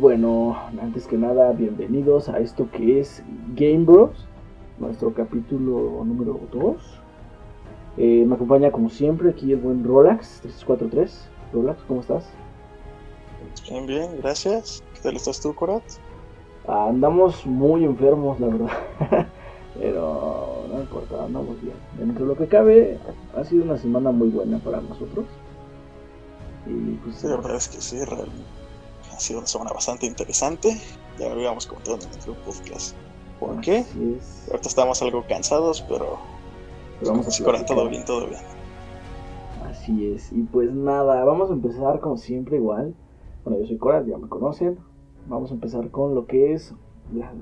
Bueno, antes que nada, bienvenidos a esto que es Game Bros, nuestro capítulo número 2. Eh, me acompaña como siempre aquí el buen Rolax 343. Rolax, ¿cómo estás? Bien, bien, gracias. ¿Qué tal estás tú, Corat? andamos muy enfermos, la verdad. Pero no importa, andamos bien. Dentro de lo que cabe, ha sido una semana muy buena para nosotros. Y pues, sí, la verdad es que sí, realmente. Ha sido una semana bastante interesante. Ya lo habíamos comentado en nuestro podcast. ¿Por qué? Ahorita estamos algo cansados, pero. pero vamos a todo bien, todo bien. Así es. Y pues nada, vamos a empezar como siempre igual. Bueno, yo soy Cora, ya me conocen. Vamos a empezar con lo que es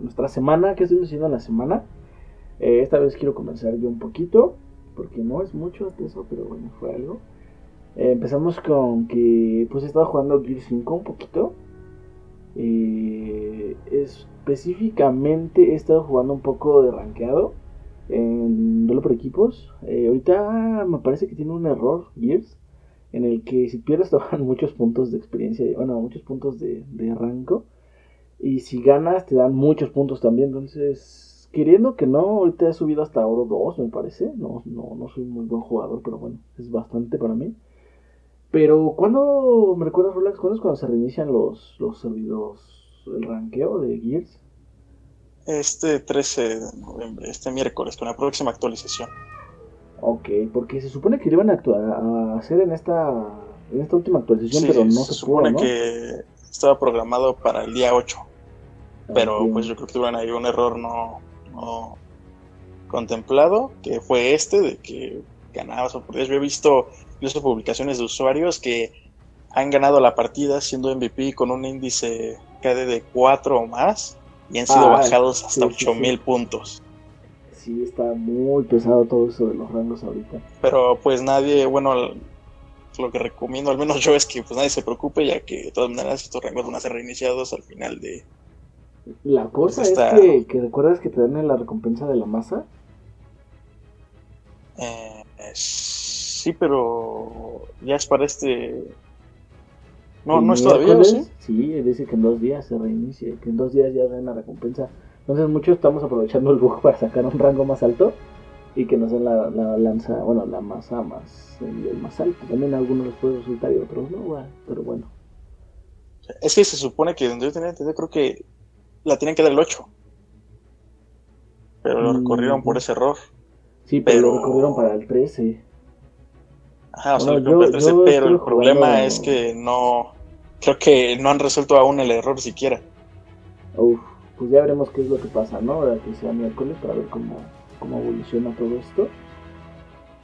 nuestra semana. ¿Qué estoy haciendo en la semana? Eh, esta vez quiero comenzar yo un poquito, porque no es mucho eso, pero bueno, fue algo. Eh, empezamos con que pues he estado jugando Gear 5 un poquito. Eh, específicamente he estado jugando un poco de rankeado en duelo por equipos. ahorita me parece que tiene un error Gears en el que si pierdes te dan muchos puntos de experiencia, bueno, muchos puntos de, de rango. Y si ganas te dan muchos puntos también, entonces queriendo que no, ahorita he subido hasta oro 2, me parece. No, no, no soy muy buen jugador, pero bueno, es bastante para mí. Pero, ¿cuándo, me recuerdas, Rolex, cuándo es cuando se reinician los, los servidores, el ranqueo de Gears? Este 13 de noviembre, este miércoles, con la próxima actualización. Ok, porque se supone que lo iban a, a hacer en esta, en esta última actualización, pero no se, se supone que estaba programado para el día 8. Pero pues yo creo que tuvieron ahí un error no, contemplado, que fue este, de que ganabas oportunidades. Yo he visto incluso publicaciones de usuarios que han ganado la partida siendo MVP con un índice KD de 4 o más y han sido ah, bajados hasta 8000 puntos. Sí, está muy pesado todo eso de los rangos ahorita. Pero pues nadie, bueno, lo que recomiendo, al menos yo, es que pues nadie se preocupe, ya que de todas maneras estos rangos van a ser reiniciados al final de, la cosa es que, que, recuerdas que te dan la recompensa de la masa. Eh, sí, pero ya es para este. No, no es todavía, ¿sí? Sí, dice que en dos días se reinicie, que en dos días ya den la recompensa. Entonces muchos estamos aprovechando el bug para sacar un rango más alto y que nos den la, lanza, bueno, la masa más, el más alto. También algunos les puede resultar y otros no, pero bueno. Es que se supone que yo tenía entendido, creo que la tienen que dar el 8. Pero lo mm, recorrieron por ese error. Sí, pero, lo recorrieron para el 13. Ajá, o sea, el 13, pero el problema es que no. Creo que no han resuelto aún el error siquiera. Uf, pues ya veremos qué es lo que pasa, ¿no? Ahora que sea miércoles para ver cómo, cómo evoluciona todo esto.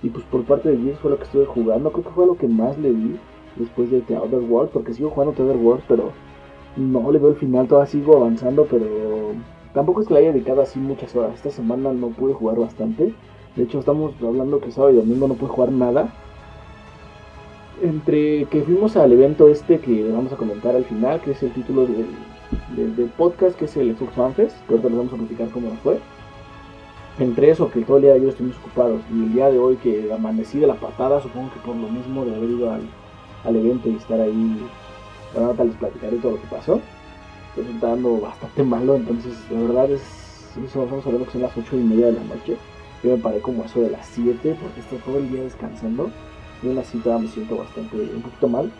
Y pues por parte de Gears fue lo que estuve jugando. Creo que fue lo que más le di después de The Other World. Porque sigo jugando The Other World, pero no le veo el final, todavía sigo avanzando, pero tampoco es que le haya dedicado así muchas horas. Esta semana no pude jugar bastante. De hecho, estamos hablando que sábado y domingo no pude jugar nada. Entre que fuimos al evento este que vamos a comentar al final, que es el título del, podcast, que es el Xbox Fan que ahorita les vamos a platicar cómo fue. Entre eso, que todo el día de ayer estuvimos ocupados, y el día de hoy que amanecí de la patada, supongo que por lo mismo de haber ido al, al evento y estar ahí ahorita les platicaré todo lo que pasó. Estoy dando bastante malo, entonces de verdad es. Estamos hablando que son las 8 y media de la noche. Yo me paré como eso de las 7 porque estoy todo el día descansando. Y una cita me siento bastante, un poquito mal.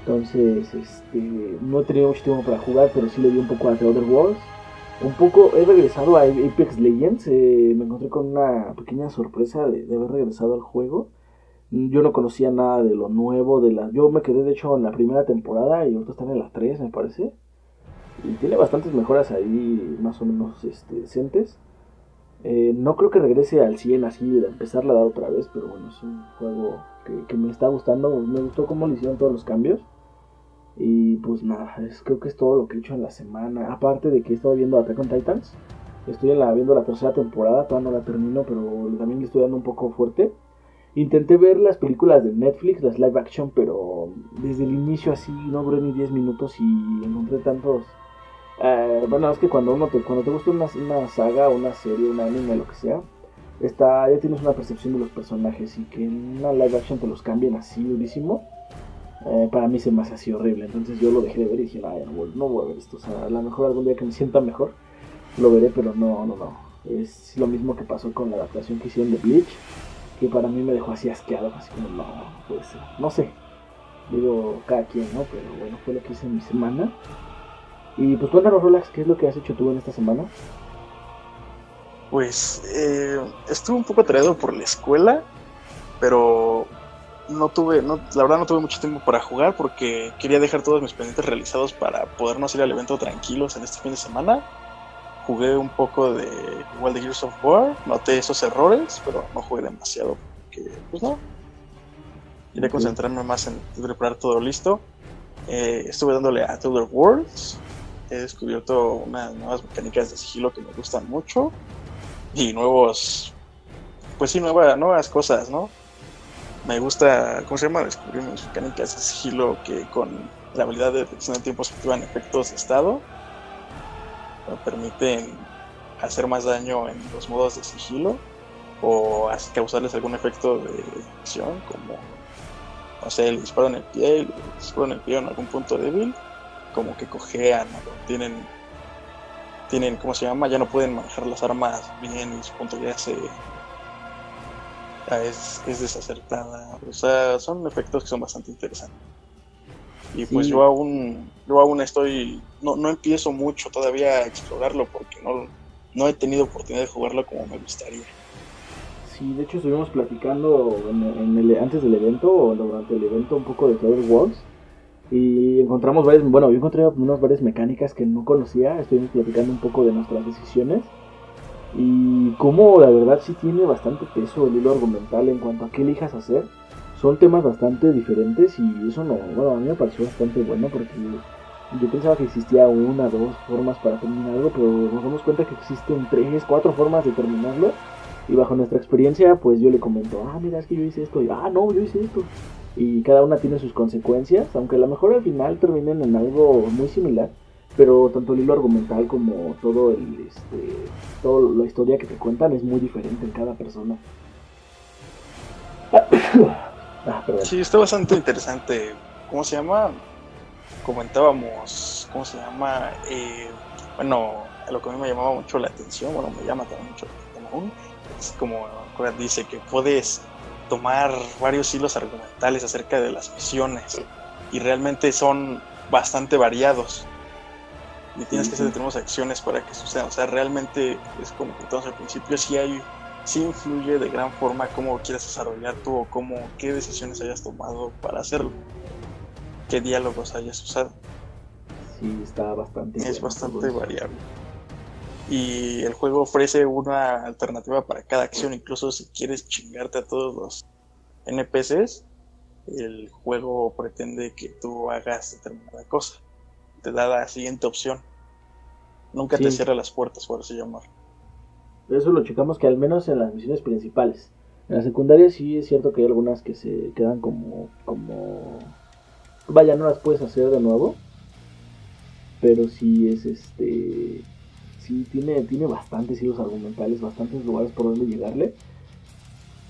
Entonces, este, no he tenido mucho tiempo para jugar, pero sí le di un poco a The Other Worlds. Un poco he regresado a Apex Legends. Eh, me encontré con una pequeña sorpresa de haber regresado al juego. Yo no conocía nada de lo nuevo, de la... Yo me quedé de hecho en la primera temporada y ahorita están en la 3, me parece. Y tiene bastantes mejoras ahí, más o menos este, decentes. Eh, no creo que regrese al 100 así de empezarla a dar otra vez, pero bueno, es un juego que, me está gustando. Me gustó cómo le hicieron todos los cambios. Y pues nada, es, creo que es todo lo que he hecho en la semana. Aparte de que he estado viendo Attack on Titans. Estoy en la, viendo la tercera temporada, todavía no la termino, pero también estoy dando un poco fuerte. Intenté ver las películas de Netflix, las live action, pero desde el inicio así no duré ni 10 minutos y encontré tantos... Eh, bueno, es que cuando uno te, cuando te gusta una, una saga, una serie, un anime, lo que sea, está, ya tienes una percepción de los personajes y que en una live action te los cambien así durísimo. eh, para mí se me hace así horrible. Entonces yo lo dejé de ver y dije, ay, no, no voy a ver esto. O sea, a lo mejor algún día que me sienta mejor lo veré, pero no, no, no. Es lo mismo que pasó con la adaptación que hicieron de Bleach, que para mí me dejó así asqueado, así como, no, no. No sé, digo, cada quien, ¿no? Pero bueno, fue lo que hice en mi semana. Y pues cuéntanos, Rolax, ¿qué es lo que has hecho tú en esta semana? Pues eh, estuve un poco atraído por la escuela, pero no tuve, no, la verdad no tuve mucho tiempo para jugar porque quería dejar todos mis pendientes realizados para podernos ir al evento tranquilos en este fin de semana. Jugué un poco de igual de Gears of War, noté esos errores, pero no jugué demasiado porque, pues no. Quería concentrarme más en preparar todo listo. Eh, estuve dándole a Other Worlds. He descubierto unas nuevas mecánicas de sigilo que me gustan mucho. Y nuevos, pues sí, nuevas, cosas, ¿no? me gusta, ¿cómo se llama? Descubrir mis mecánicas de sigilo que con la habilidad de detección de tiempo se activan efectos de estado. Me permiten hacer más daño en los modos de sigilo o causarles algún efecto de acción como, no sé, el disparo en el pie, el disparo en el pie en algún punto débil, como que cojean tienen, tienen, ¿cómo se llama? Ya no pueden manejar las armas bien y su punto ya se es, es desacertada. O sea, son efectos que son bastante interesantes. Y pues yo aún, yo aún estoy, no, no empiezo mucho todavía a explorarlo porque no, no he tenido oportunidad de jugarlo como me gustaría. Sí, de hecho estuvimos platicando en, el, antes del evento o durante el evento un poco de Tower Wars y encontramos varias, bueno, yo encontré unas varias mecánicas que no conocía, estuvimos platicando un poco de nuestras decisiones y como la verdad sí tiene bastante peso el hilo argumental en cuanto a qué elijas hacer. Son temas bastante diferentes y eso no, bueno, a mí me pareció bastante bueno porque yo pensaba que existía una, dos formas para terminarlo, pero nos damos cuenta que existen tres, cuatro formas de terminarlo. Y bajo nuestra experiencia, pues yo le comento, ah, mira, es que yo hice esto, y ah, no, yo hice esto. Y cada una tiene sus consecuencias, aunque a lo mejor al final terminen en algo muy similar pero tanto el hilo argumental como todo el este toda la historia que te cuentan es muy diferente en cada persona. Ah, sí está bastante interesante. Cómo se llama comentábamos cómo se llama eh, bueno lo que a mí me llamaba mucho la atención bueno me llama también mucho la atención es como dice que puedes tomar varios hilos argumentales acerca de las misiones y realmente son bastante variados y tienes que hacer determinadas acciones para que suceda. O sea, realmente es como que entonces al principio sí hay, sí influye de gran forma cómo quieres desarrollar tú o cómo, qué decisiones hayas tomado para hacerlo, qué diálogos hayas usado. Sí, está bastante. Es bastante variable. Y el juego ofrece una alternativa para cada acción, incluso si quieres chingarte a todos los NPCs, el juego pretende que tú hagas determinada cosa te da la siguiente opción. Nunca te cierra las puertas, por así llamar. Eso lo checamos que al menos en las misiones principales. En la secundaria sí es cierto que hay algunas que se quedan como, como, vaya, no las puedes hacer de nuevo. Pero sí es este, sí tiene, tiene bastantes hilos argumentales, bastantes lugares por donde llegarle.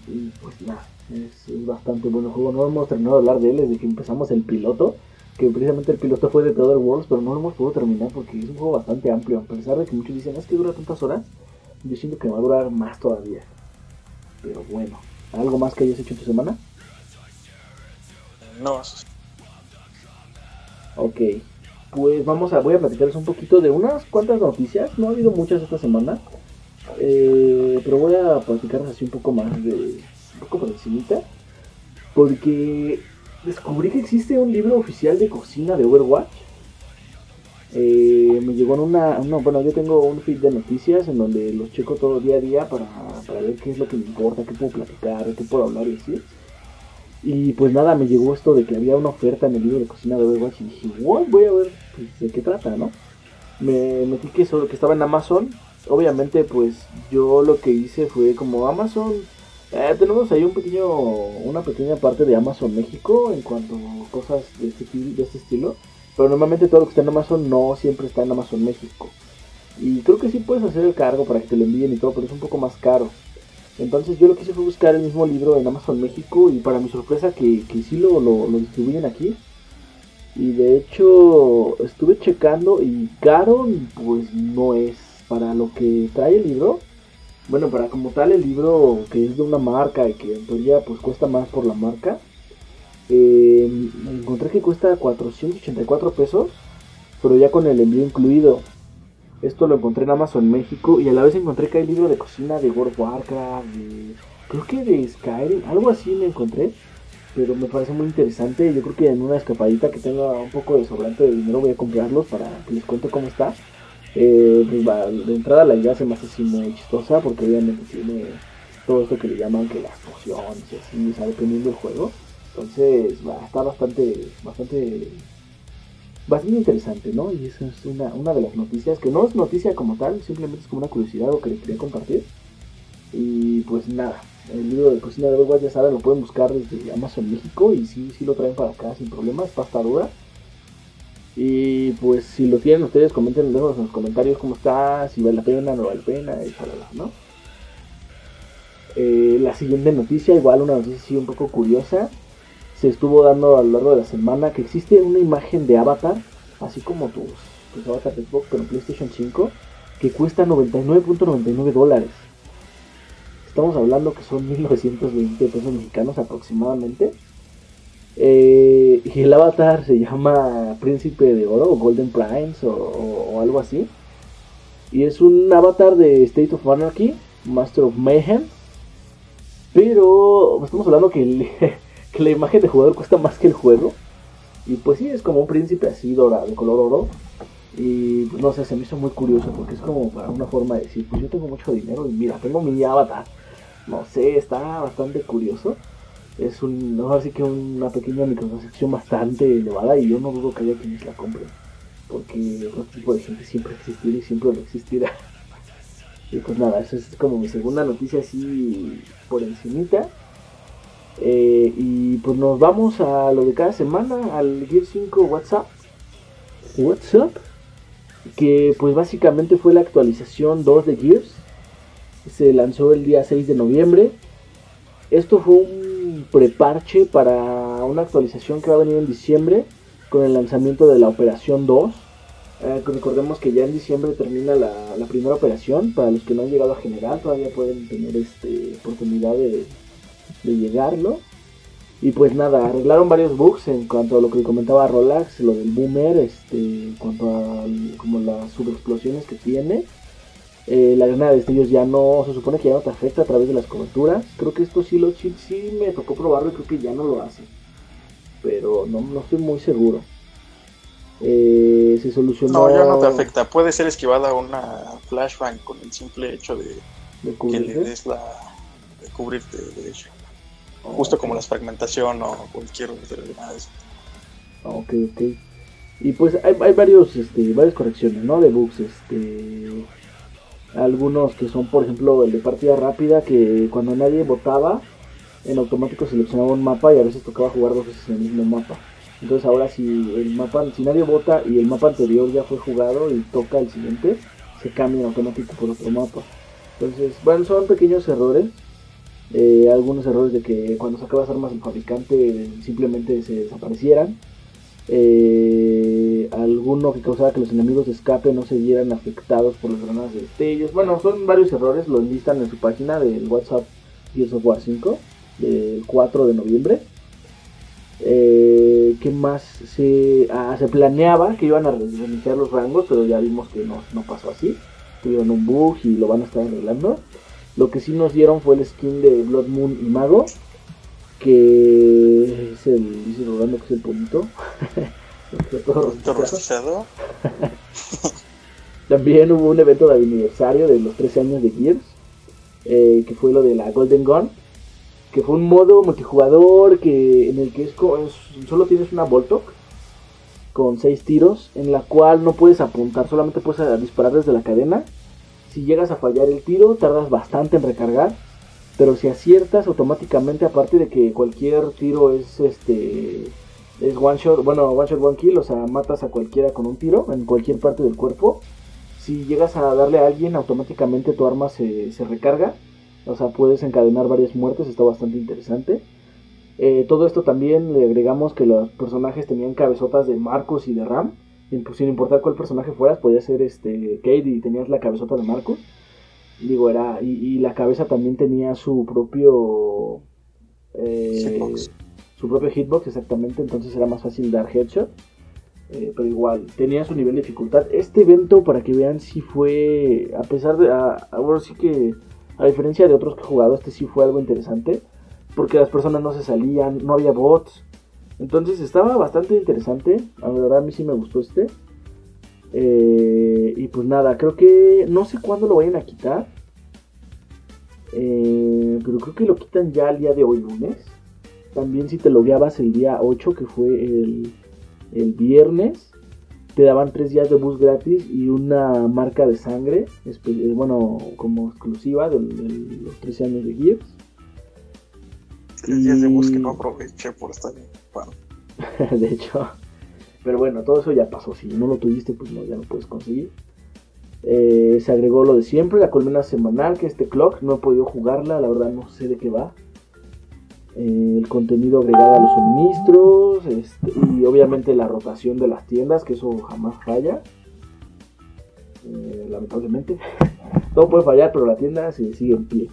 Y pues nada, es, es bastante bueno el juego. No hemos terminado de hablar de él desde que empezamos el piloto que precisamente el piloto fue de Other Worlds, pero no lo hemos podido terminar porque es un juego bastante amplio. A pesar de que muchos dicen, es que dura tantas horas, yo siento que va a durar más todavía. Pero bueno, ¿algo más que hayas hecho en tu semana? No. Ok, pues vamos a, voy a platicarles un poquito de unas cuantas noticias. No ha habido muchas esta semana, eh, pero voy a platicarles así un poco más de, un poco por encimita. Porque descubrí que existe un libro oficial de cocina de Overwatch. Eh, me llegó en una, Bueno, yo tengo un feed de noticias en donde los checo todo día a día para, ver qué es lo que me importa, qué puedo platicar, qué puedo hablar y así. Y pues nada, me llegó esto de que había una oferta en el libro de cocina de Overwatch y dije, what, voy a ver pues, de qué trata, ¿no? Me metí que, solo, que estaba en Amazon. Obviamente, pues yo lo que hice fue como Amazon eh, tenemos ahí un pequeño, una pequeña parte de Amazon México en cuanto a cosas de este, de este estilo. Pero normalmente todo lo que está en Amazon no siempre está en Amazon México. Y creo que sí puedes hacer el cargo para que te lo envíen y todo, pero es un poco más caro. Entonces yo lo que hice fue buscar el mismo libro en Amazon México y para mi sorpresa que, que sí lo, lo, distribuyen aquí. Y de hecho estuve checando y caro pues no es para lo que trae el libro. Bueno, para como tal el libro que es de una marca y que en teoría pues cuesta más por la marca. Eh, encontré que cuesta 484 pesos, pero ya con el envío incluido. Esto lo encontré en Amazon México y a la vez encontré que hay libro de cocina de World Warcraft, creo que de Skyrim, algo así me encontré. Pero me parece muy interesante. Yo creo que en una escapadita que tenga un poco de sobrante de dinero voy a comprarlos para que les cuente cómo está. Eh, pues de entrada la idea se me hace así muy chistosa porque obviamente tiene todo esto que le llaman que las pociones y así, o sea, dependiendo del juego. Entonces, va, está bastante, bastante, bastante interesante, ¿no? Y esa es una, una de las noticias, que no es noticia como tal, simplemente es como una curiosidad o que les quería compartir. Y pues nada, el libro de cocina de Overwatch ya saben, lo pueden buscar desde Amazon México y sí, sí lo traen para acá sin problemas, pasta dura. Y pues si lo tienen ustedes, comenten en los comentarios cómo está, si vale la pena, no vale la pena, y ¿no? Eh, la siguiente noticia, igual una noticia así un poco curiosa, se estuvo dando a lo largo de la semana que existe una imagen de Avatar, así como tus, tus Avatar de Xbox, pero PlayStation 5, que cuesta 99.99 dólares. Estamos hablando que son 1920 pesos mexicanos aproximadamente. Eh, y el avatar se llama Príncipe de Oro o Golden Prince o, algo así. Y es un avatar de State of Anarchy, Master of Mayhem. Pero estamos hablando que, que la imagen de jugador cuesta más que el juego. Y pues sí, es como un príncipe así dorado, de color oro. Y pues no sé, se me hizo muy curioso porque es como para una forma de decir, pues yo tengo mucho dinero y mira, tengo mi avatar no sé, está bastante curioso. Es un, no, así que una pequeña microtransacción bastante elevada y yo no dudo que haya quienes la compren. Porque otro tipo de gente siempre existirá y siempre lo existirá. Y pues nada, eso es como mi segunda noticia así por encimita. Eh, y pues nos vamos a lo de cada semana, al Gear 5 WhatsApp. WhatsApp. Que pues básicamente fue la actualización 2 de Gears se lanzó el día 6 de noviembre. Esto fue un preparche para una actualización que va a venir en diciembre con el lanzamiento de la operación 2. Eh, recordemos que ya en diciembre termina la, primera operación. Para los que no han llegado a general, todavía pueden tener este, oportunidad de, de llegarlo. Y pues nada, arreglaron varios bugs en cuanto a lo que comentaba Rolax, lo del boomer, este, en cuanto a como las subexplosiones que tiene. Eh, la granada de destellos ya no, se supone que ya no te afecta a través de las coberturas. Creo que esto sí, lo, sí, me tocó probarlo y creo que ya no lo hace. Pero no, no estoy muy seguro. Eh, se solucionó. No, ya no te afecta. Puede ser esquivada una flashbang con el simple hecho de, que le des la. de cubrirte de hecho. Justo como la fragmentación o cualquier otra eso. Ok, ok. Y pues hay, hay varios, este, varias correcciones, ¿no? De bugs, este algunos que son, por ejemplo, el de partida rápida, que cuando nadie votaba, en automático seleccionaba un mapa y a veces tocaba jugar dos veces en el mismo mapa. Entonces ahora si el mapa, si nadie vota y el mapa anterior ya fue jugado y toca el siguiente, se cambia en automático por otro mapa. Entonces, bueno, son pequeños errores. Eh, algunos errores de que cuando sacabas armas el fabricante simplemente se desaparecieran eh, alguno que causaba que los enemigos de escape no se vieran afectados por las granadas de destellos. Bueno, son varios errores, lo listan en su página del WhatsApp Gears of War 5 del 4 de noviembre. Eh, ¿Qué más? Se, ah, planeaba que iban a reiniciar los rangos, pero ya vimos que no, no pasó así. Tuvieron un bug y lo van a estar arreglando. Lo que sí nos dieron fue el skin de Blood Moon y Mago que es el, dice Rolando que es el bonito. rostizado. También hubo un evento de aniversario de los 13 años de Gears, eh, que fue lo de la Golden Gun, que fue un modo multijugador que en el que es, solo tienes una Voltok con 6 tiros, en la cual no puedes apuntar, solamente puedes disparar desde la cadena. Si llegas a fallar el tiro, tardas bastante en recargar pero si aciertas automáticamente aparte de que cualquier tiro es este es one shot, bueno, one shot one kill, o sea, matas a cualquiera con un tiro en cualquier parte del cuerpo. Si llegas a darle a alguien, automáticamente tu arma se, se recarga O sea, puedes encadenar varias muertes, está bastante interesante. Eh, todo esto también le agregamos que los personajes tenían cabezotas de Marcos y de Ram. Y pues, sin importar cuál personaje fueras, podía ser este Kate y tenías la cabezota de Marcos. Digo, era. Y, la cabeza también tenía su propio. Eh, su propio hitbox, exactamente. Entonces era más fácil dar headshot. Eh, pero igual, tenía su nivel de dificultad. Este evento, para que vean, sí fue. A pesar de. ahora sí que. A diferencia de otros que he jugado, este sí fue algo interesante. Porque las personas no se salían, no había bots. Entonces estaba bastante interesante. A verdad, a mí sí me gustó este. Eh, y pues nada, creo que. No sé cuándo lo vayan a quitar. Eh, pero creo que lo quitan ya el día de hoy, lunes. También si te logueabas el día 8, que fue el, el viernes, te daban 3 días de bus gratis y una marca de sangre, eh, bueno, como exclusiva de, los 13 años de Gears. 3 días de bus que no aproveché por estar en de hecho. Pero bueno, todo eso ya pasó. Si no lo tuviste, pues no, ya no puedes conseguir. Eh, se agregó lo de siempre, la colmena semanal, que este clock. No he podido jugarla, la verdad no sé de qué va. Eh, el contenido agregado a los suministros. Este, y obviamente la rotación de las tiendas, que eso jamás falla. Eh, lamentablemente. Todo puede fallar, pero la tienda se sigue en pie.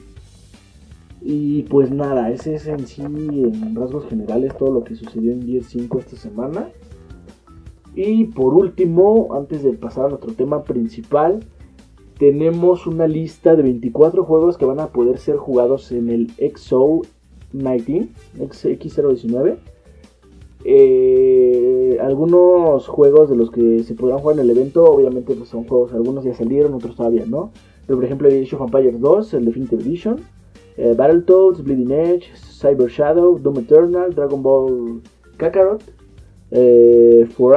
Y pues nada, ese es en sí, en rasgos generales, todo lo que sucedió en 10.5 esta semana. Y por último, antes de pasar a nuestro tema principal, tenemos una lista de 24 juegos que van a poder ser jugados en el XO 19, X019. Eh, algunos juegos de los que se podrán jugar en el evento, obviamente pues son juegos, algunos ya salieron, otros todavía no. Pero por ejemplo, Age of Empires 2, el Definitive Edition, eh, Battletoads, Bleeding Edge, Cyber Shadow, Doom Eternal, Dragon Ball Kakarot, eh, For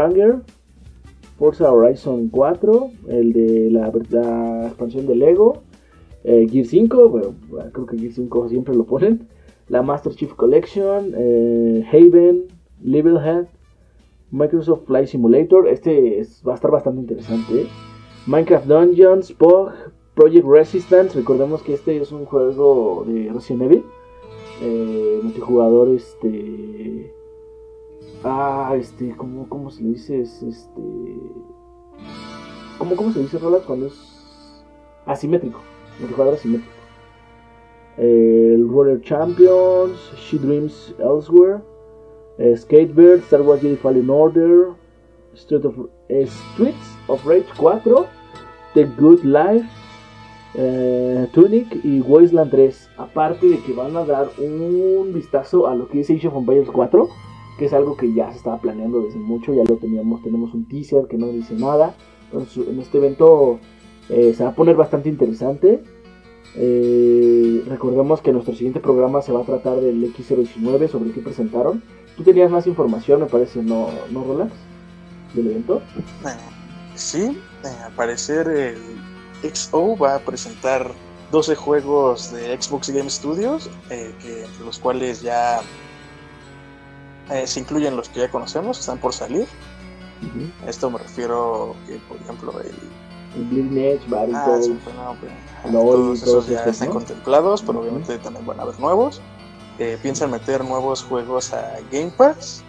Forza Horizon 4, el de la, expansión de Lego, eh, Gear 5, bueno, creo que Gear 5 siempre lo ponen, la Master Chief Collection, eh, Haven, Levelhead, Microsoft Flight Simulator, este va a estar bastante interesante, Minecraft Dungeons, POG, Project Resistance, recordemos que este es un juego de Resident Evil, eh, multijugador, este Ah, este, ¿cómo, cómo se le dice? este. ¿Cómo, ¿Cómo se dice Roland cuando es asimétrico? Multijugador asimétrico. el Roller Champions, She Dreams Elsewhere, Skatebird, Star Wars Jedi Fallen Order, Street of, Streets of Rage 4, The Good Life, eh, Tunic y Wasteland 3. Aparte de que van a dar un vistazo a lo que es Age of Empires 4 que es algo que ya se estaba planeando desde mucho, ya lo teníamos, tenemos un teaser que no dice nada, entonces en este evento eh, se va a poner bastante interesante. Eh, recordemos que nuestro siguiente programa se va a tratar del X019 sobre el que presentaron. Tú tenías más información, me parece, ¿no, no Roland? Del evento. Eh, sí, al parecer el XO va a presentar 12 juegos de Xbox Game Studios, que, los cuales ya eh, se incluyen los que ya conocemos, están por salir. Esto me refiero que, por ejemplo, el. El Edge, ah, todos esos ya están contemplados, pero obviamente también van a haber nuevos. Eh, piensan meter nuevos juegos a Game Pass.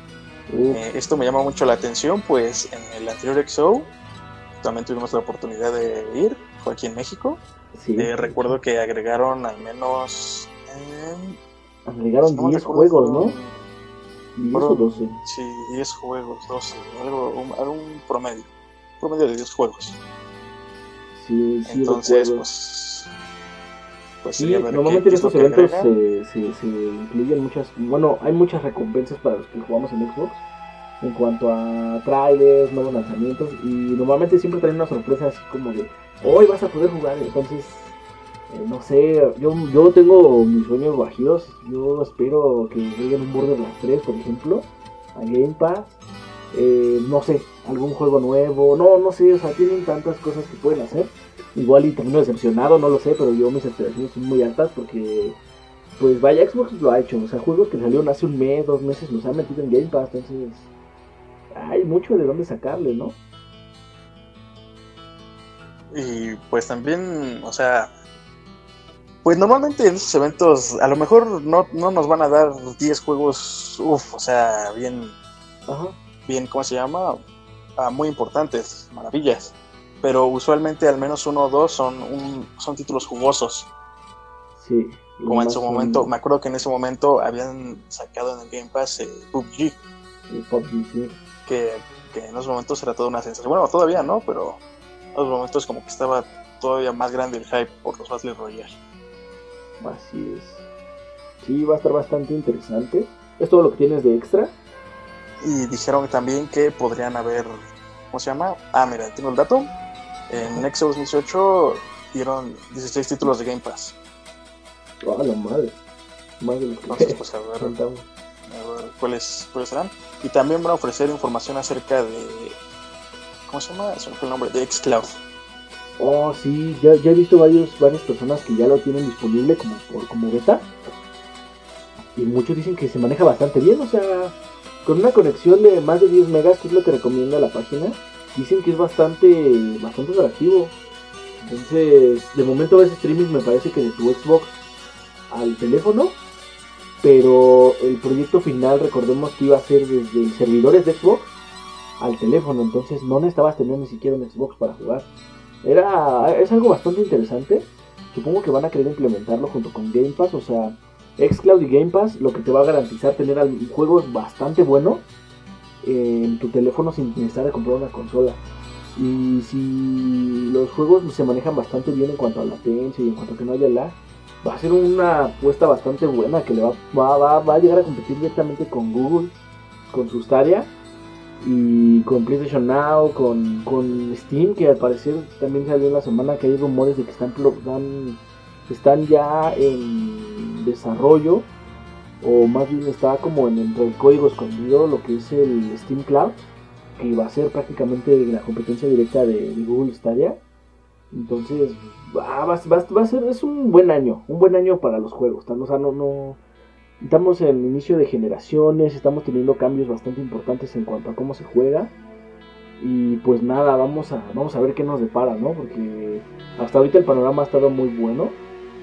Eh, esto me llama mucho la atención, pues en el anterior XO también tuvimos la oportunidad de ir, fue aquí en México. recuerdo que agregaron al menos. agregaron 10 juegos, ¿no? 10 o 12. Sí, 10 juegos, 12, algo, un, promedio. promedio de 10 juegos. Sí, sí. Entonces, pues. pues sí, normalmente en estos eventos se, se, se, incluyen muchas. Bueno, hay muchas recompensas para los que jugamos en Xbox. En cuanto a trailers, nuevos lanzamientos. Y normalmente siempre traen una sorpresa así como de: Hoy vas a poder jugar. Entonces eh, no sé, yo, yo tengo mis sueños bajios. Yo espero que lleguen un Borderlands 3, por ejemplo, a Game Pass. Eh, no sé, algún juego nuevo. No, no sé, o sea, tienen tantas cosas que pueden hacer. Igual y termino decepcionado, no lo sé, pero yo mis expectativas son muy altas porque, pues vaya, Xbox lo ha hecho. O sea, juegos que salieron hace un mes, dos meses, los ha metido en Game Pass. Entonces, hay mucho de dónde sacarle, ¿no? Y pues también, o sea, Pues normalmente en estos eventos a lo mejor no, no nos van a dar 10 juegos, uff, o sea, bien, bien, ¿cómo se llama? Ah, muy importantes, maravillas. Pero usualmente al menos uno o dos son, un, son títulos jugosos. Sí. Como en su un- momento, me acuerdo que en ese momento habían sacado en el Game Pass eh, PUBG, el PUBG, sí. que, que en esos momentos era toda una sensación. Bueno, todavía no, pero esos momentos como que estaba todavía más grande el hype por los Battle Royale. Así es. Sí, va a estar bastante interesante. ¿Es todo lo que tienes de extra? Y dijeron también que podrían haber, ¿cómo se llama? Ah, mira, tengo el dato. En Nexo 2018 dieron 16 títulos de Game Pass. Ah, la madre. Más de lo que Entonces, pues a ver, a ver cuáles, cuáles serán. Y también van a ofrecer información acerca de, ¿cómo se llama? Fue el nombre, de Xcloud. Oh, sí, ya, ya he visto varios, varias personas que ya lo tienen disponible como, por, como beta. Y muchos dicen que se maneja bastante bien, o sea, con una conexión de más de 10 megas, que es lo que recomienda la página, dicen que es bastante, bastante atractivo. Entonces, de momento ves streaming me parece que de tu Xbox al teléfono, pero el proyecto final recordemos que iba a ser desde servidores de Xbox al teléfono, entonces no necesitabas tener ni siquiera un Xbox para jugar. Era, es algo bastante interesante. Supongo que van a querer implementarlo junto con Game Pass. O sea, Xcloud y Game Pass lo que te va a garantizar tener juegos bastante buenos en tu teléfono sin necesidad de comprar una consola. Y si los juegos se manejan bastante bien en cuanto a latencia y en cuanto a que no haya lag, va a ser una apuesta bastante buena que le va, va, va, va a llegar a competir directamente con Google, con su Stadia y con PlayStation Now, con, con Steam, que al parecer también salió en la semana que hay rumores de que están, están, ya en desarrollo, o más bien está como en entre el código escondido lo que es el Steam Cloud, que va a ser prácticamente la competencia directa de, Google Stadia. Entonces, va, va, va- va a ser, es un buen año, un buen año para los juegos. O sea, no, no, Estamos en inicio de generaciones, estamos teniendo cambios bastante importantes en cuanto a cómo se juega. Y pues nada, vamos a, vamos a ver qué nos depara, ¿no? Porque hasta ahorita el panorama ha estado muy bueno.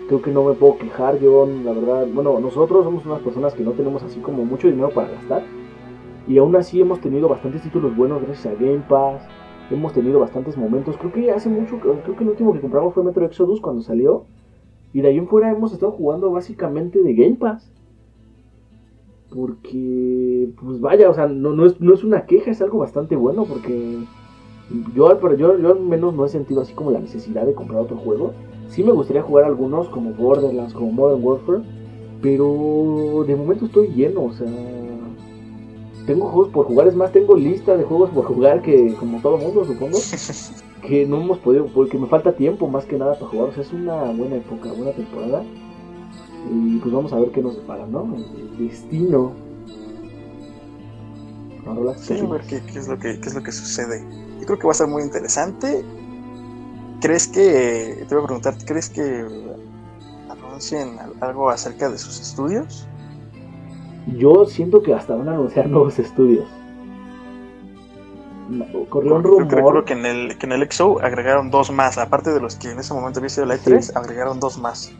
Creo que no me puedo quejar. Yo, la verdad, bueno, nosotros somos unas personas que no tenemos así como mucho dinero para gastar. Y aún así hemos tenido bastantes títulos buenos gracias a Game Pass. Hemos tenido bastantes momentos. Creo que hace mucho, creo que el último que compramos fue Metro Exodus cuando salió. Y de ahí en fuera hemos estado jugando básicamente de Game Pass. Porque, pues vaya, o sea, no, no, es, no es una queja, es algo bastante bueno porque yo, al- pero yo, yo al menos no he sentido así como la necesidad de comprar otro juego. Sí me gustaría jugar algunos como Borderlands, como Modern Warfare, pero de momento estoy lleno, o sea, tengo juegos por jugar, es más, tengo lista de juegos por jugar que como todo mundo supongo, que no hemos podido, porque me falta tiempo más que nada para jugar, o sea, es una buena época, buena temporada. Y pues vamos a ver qué nos depara, ¿no? El destino. Sí, a ver qué, qué es lo que, qué es lo que sucede. Yo creo que va a ser muy interesante. ¿Crees que, te voy a preguntar, ¿crees que anuncien al- algo acerca de sus estudios? Yo siento que hasta van a anunciar nuevos estudios. Corrió un recuerdo rumor. que en el, que en el XO agregaron dos más, aparte de los que en ese momento había sido la E3, agregaron dos más.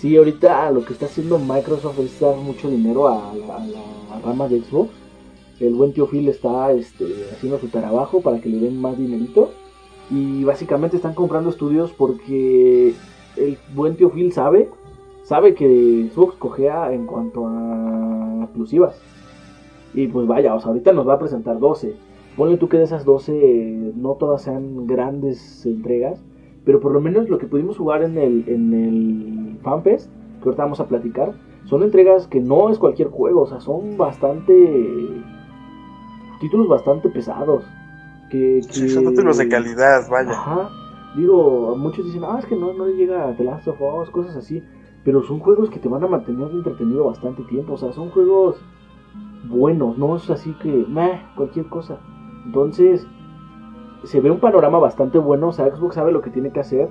Sí, ahorita lo que está haciendo Microsoft es dar mucho dinero a la, rama de Xbox. El buen tío Phil está este, haciendo su trabajo para que le den más dinerito. Y básicamente están comprando estudios porque el buen tío Phil sabe, sabe que Xbox cogea en cuanto a exclusivas. Y pues vaya, o sea, ahorita nos va a presentar 12. Ponle tú que de esas 12 no todas sean grandes entregas. Pero por lo menos lo que pudimos jugar en el, en el FanFest, que ahorita vamos a platicar, son entregas que no es cualquier juego, o sea, son bastante. títulos bastante pesados. Que, Sí, son títulos de calidad, vaya. Ajá. Digo, muchos dicen, ah, es que no, no le llega a The Last of Us, cosas así. Pero son juegos que te van a mantener entretenido bastante tiempo. O sea, son juegos buenos, no es así que, meh, cualquier cosa. Entonces, se ve un panorama bastante bueno. O sea, Xbox sabe lo que tiene que hacer.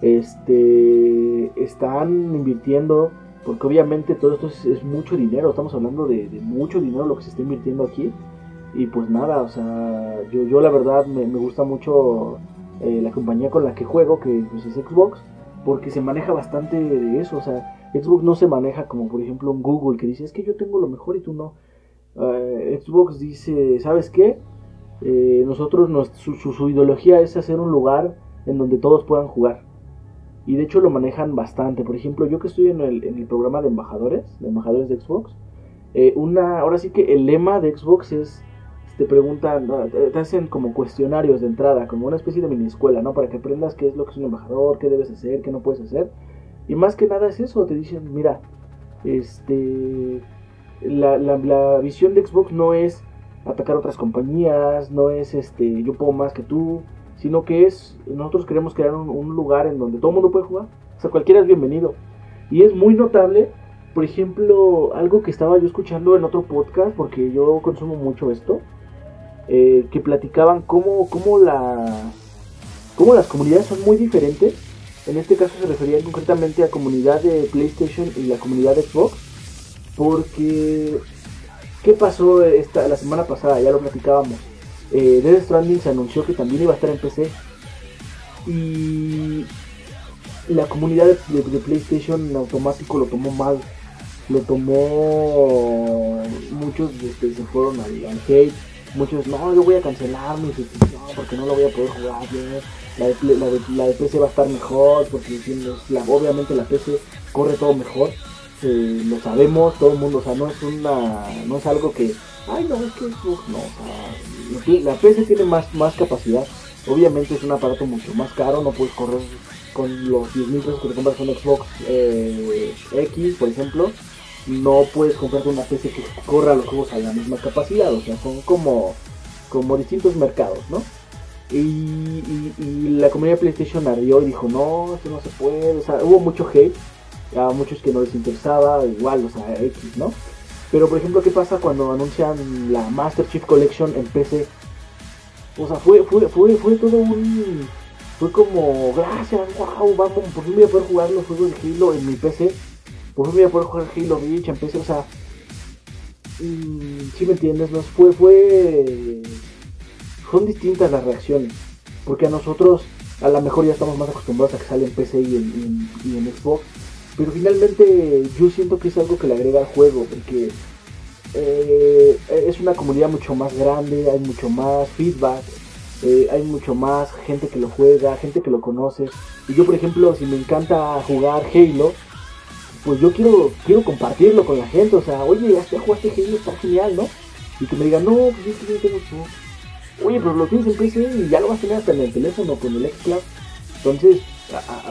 Este, están invirtiendo, porque obviamente todo esto es, mucho dinero. Estamos hablando de, mucho dinero lo que se está invirtiendo aquí. Y pues nada, o sea, yo, yo la verdad me, me gusta mucho eh, la compañía con la que juego, que pues, es Xbox. porque se maneja bastante de eso, o sea, Xbox no se maneja como por ejemplo un Google que dice, es que yo tengo lo mejor y tú no. Eh, Xbox dice, ¿sabes qué? Eh, nosotros, su, ideología es hacer un lugar en donde todos puedan jugar. Y de hecho lo manejan bastante. Por ejemplo, yo que estoy en el, programa de embajadores, de embajadores de Xbox, eh, una, ahora sí que el lema de Xbox es, te preguntan, te hacen como cuestionarios de entrada, como una especie de mini escuela, ¿no? Para que aprendas qué es lo que es un embajador, qué debes hacer, qué no puedes hacer. Y más que nada es eso, te dicen, mira, este, la, visión de Xbox no es atacar otras compañías, no es este, yo puedo más que tú, sino que es, nosotros queremos crear un, lugar en donde todo el mundo puede jugar, o sea, cualquiera es bienvenido. Y es muy notable por ejemplo, algo que estaba yo escuchando en otro podcast, porque yo consumo mucho esto, eh, que platicaban cómo, cómo, la, cómo las comunidades son muy diferentes. En este caso se refería concretamente a comunidad de PlayStation y la comunidad de Xbox, porque ¿qué pasó esta, la semana pasada? Ya lo platicábamos. Eh, Death Stranding se anunció que también iba a estar en PC. Y la comunidad de, PlayStation automático lo tomó mal lo tomó, muchos este, se fueron al, hate, muchos, no, yo voy a cancelar mi suscripción porque no lo voy a poder jugar bien, la de, la PC va a estar mejor, porque la, obviamente la PC corre todo mejor, eh, lo sabemos, todo el mundo, o sea, no es una, no es algo que, ay no, es que no, o sea, la PC tiene más, más capacidad, obviamente es un aparato mucho más caro, no puedes correr con los 10.000 pesos que te compras un Xbox eh, X, por ejemplo, no puedes comprarte una PC que corra los juegos a la misma capacidad, o sea, son como, como distintos mercados, ¿no? Y, la comunidad de PlayStation ardió y dijo, no, esto no se puede, o sea, hubo mucho hate, a muchos que no les interesaba, igual, o sea, X, ¿no? Pero, por ejemplo, ¿qué pasa cuando anuncian la Master Chief Collection en PC? O sea, fue, fue, fue, fue todo un... Fue como, gracias, wow, vamos, por fin voy a poder jugar los juegos de Halo en mi PC por voy a poder jugar Halo Reach, empecé, o sea, mm, si me entiendes, nos fue, fue, son distintas las reacciones, porque a nosotros a lo mejor ya estamos más acostumbrados a que sale en PC y en, Xbox, pero finalmente yo siento que es algo que le agrega al juego, porque eh, es una comunidad mucho más grande, hay mucho más feedback, eh, hay mucho más gente que lo juega, gente que lo conoce. Y yo, por ejemplo, si me encanta jugar Halo, pues yo quiero quiero compartirlo con la gente, o sea, oye, ya jugaste Halo, está genial, ¿no? Y que me digan, no, pues es que yo tengo Oye, pero lo tienes en PC y ya lo vas a tener hasta en el teléfono con el Xcloud. Entonces,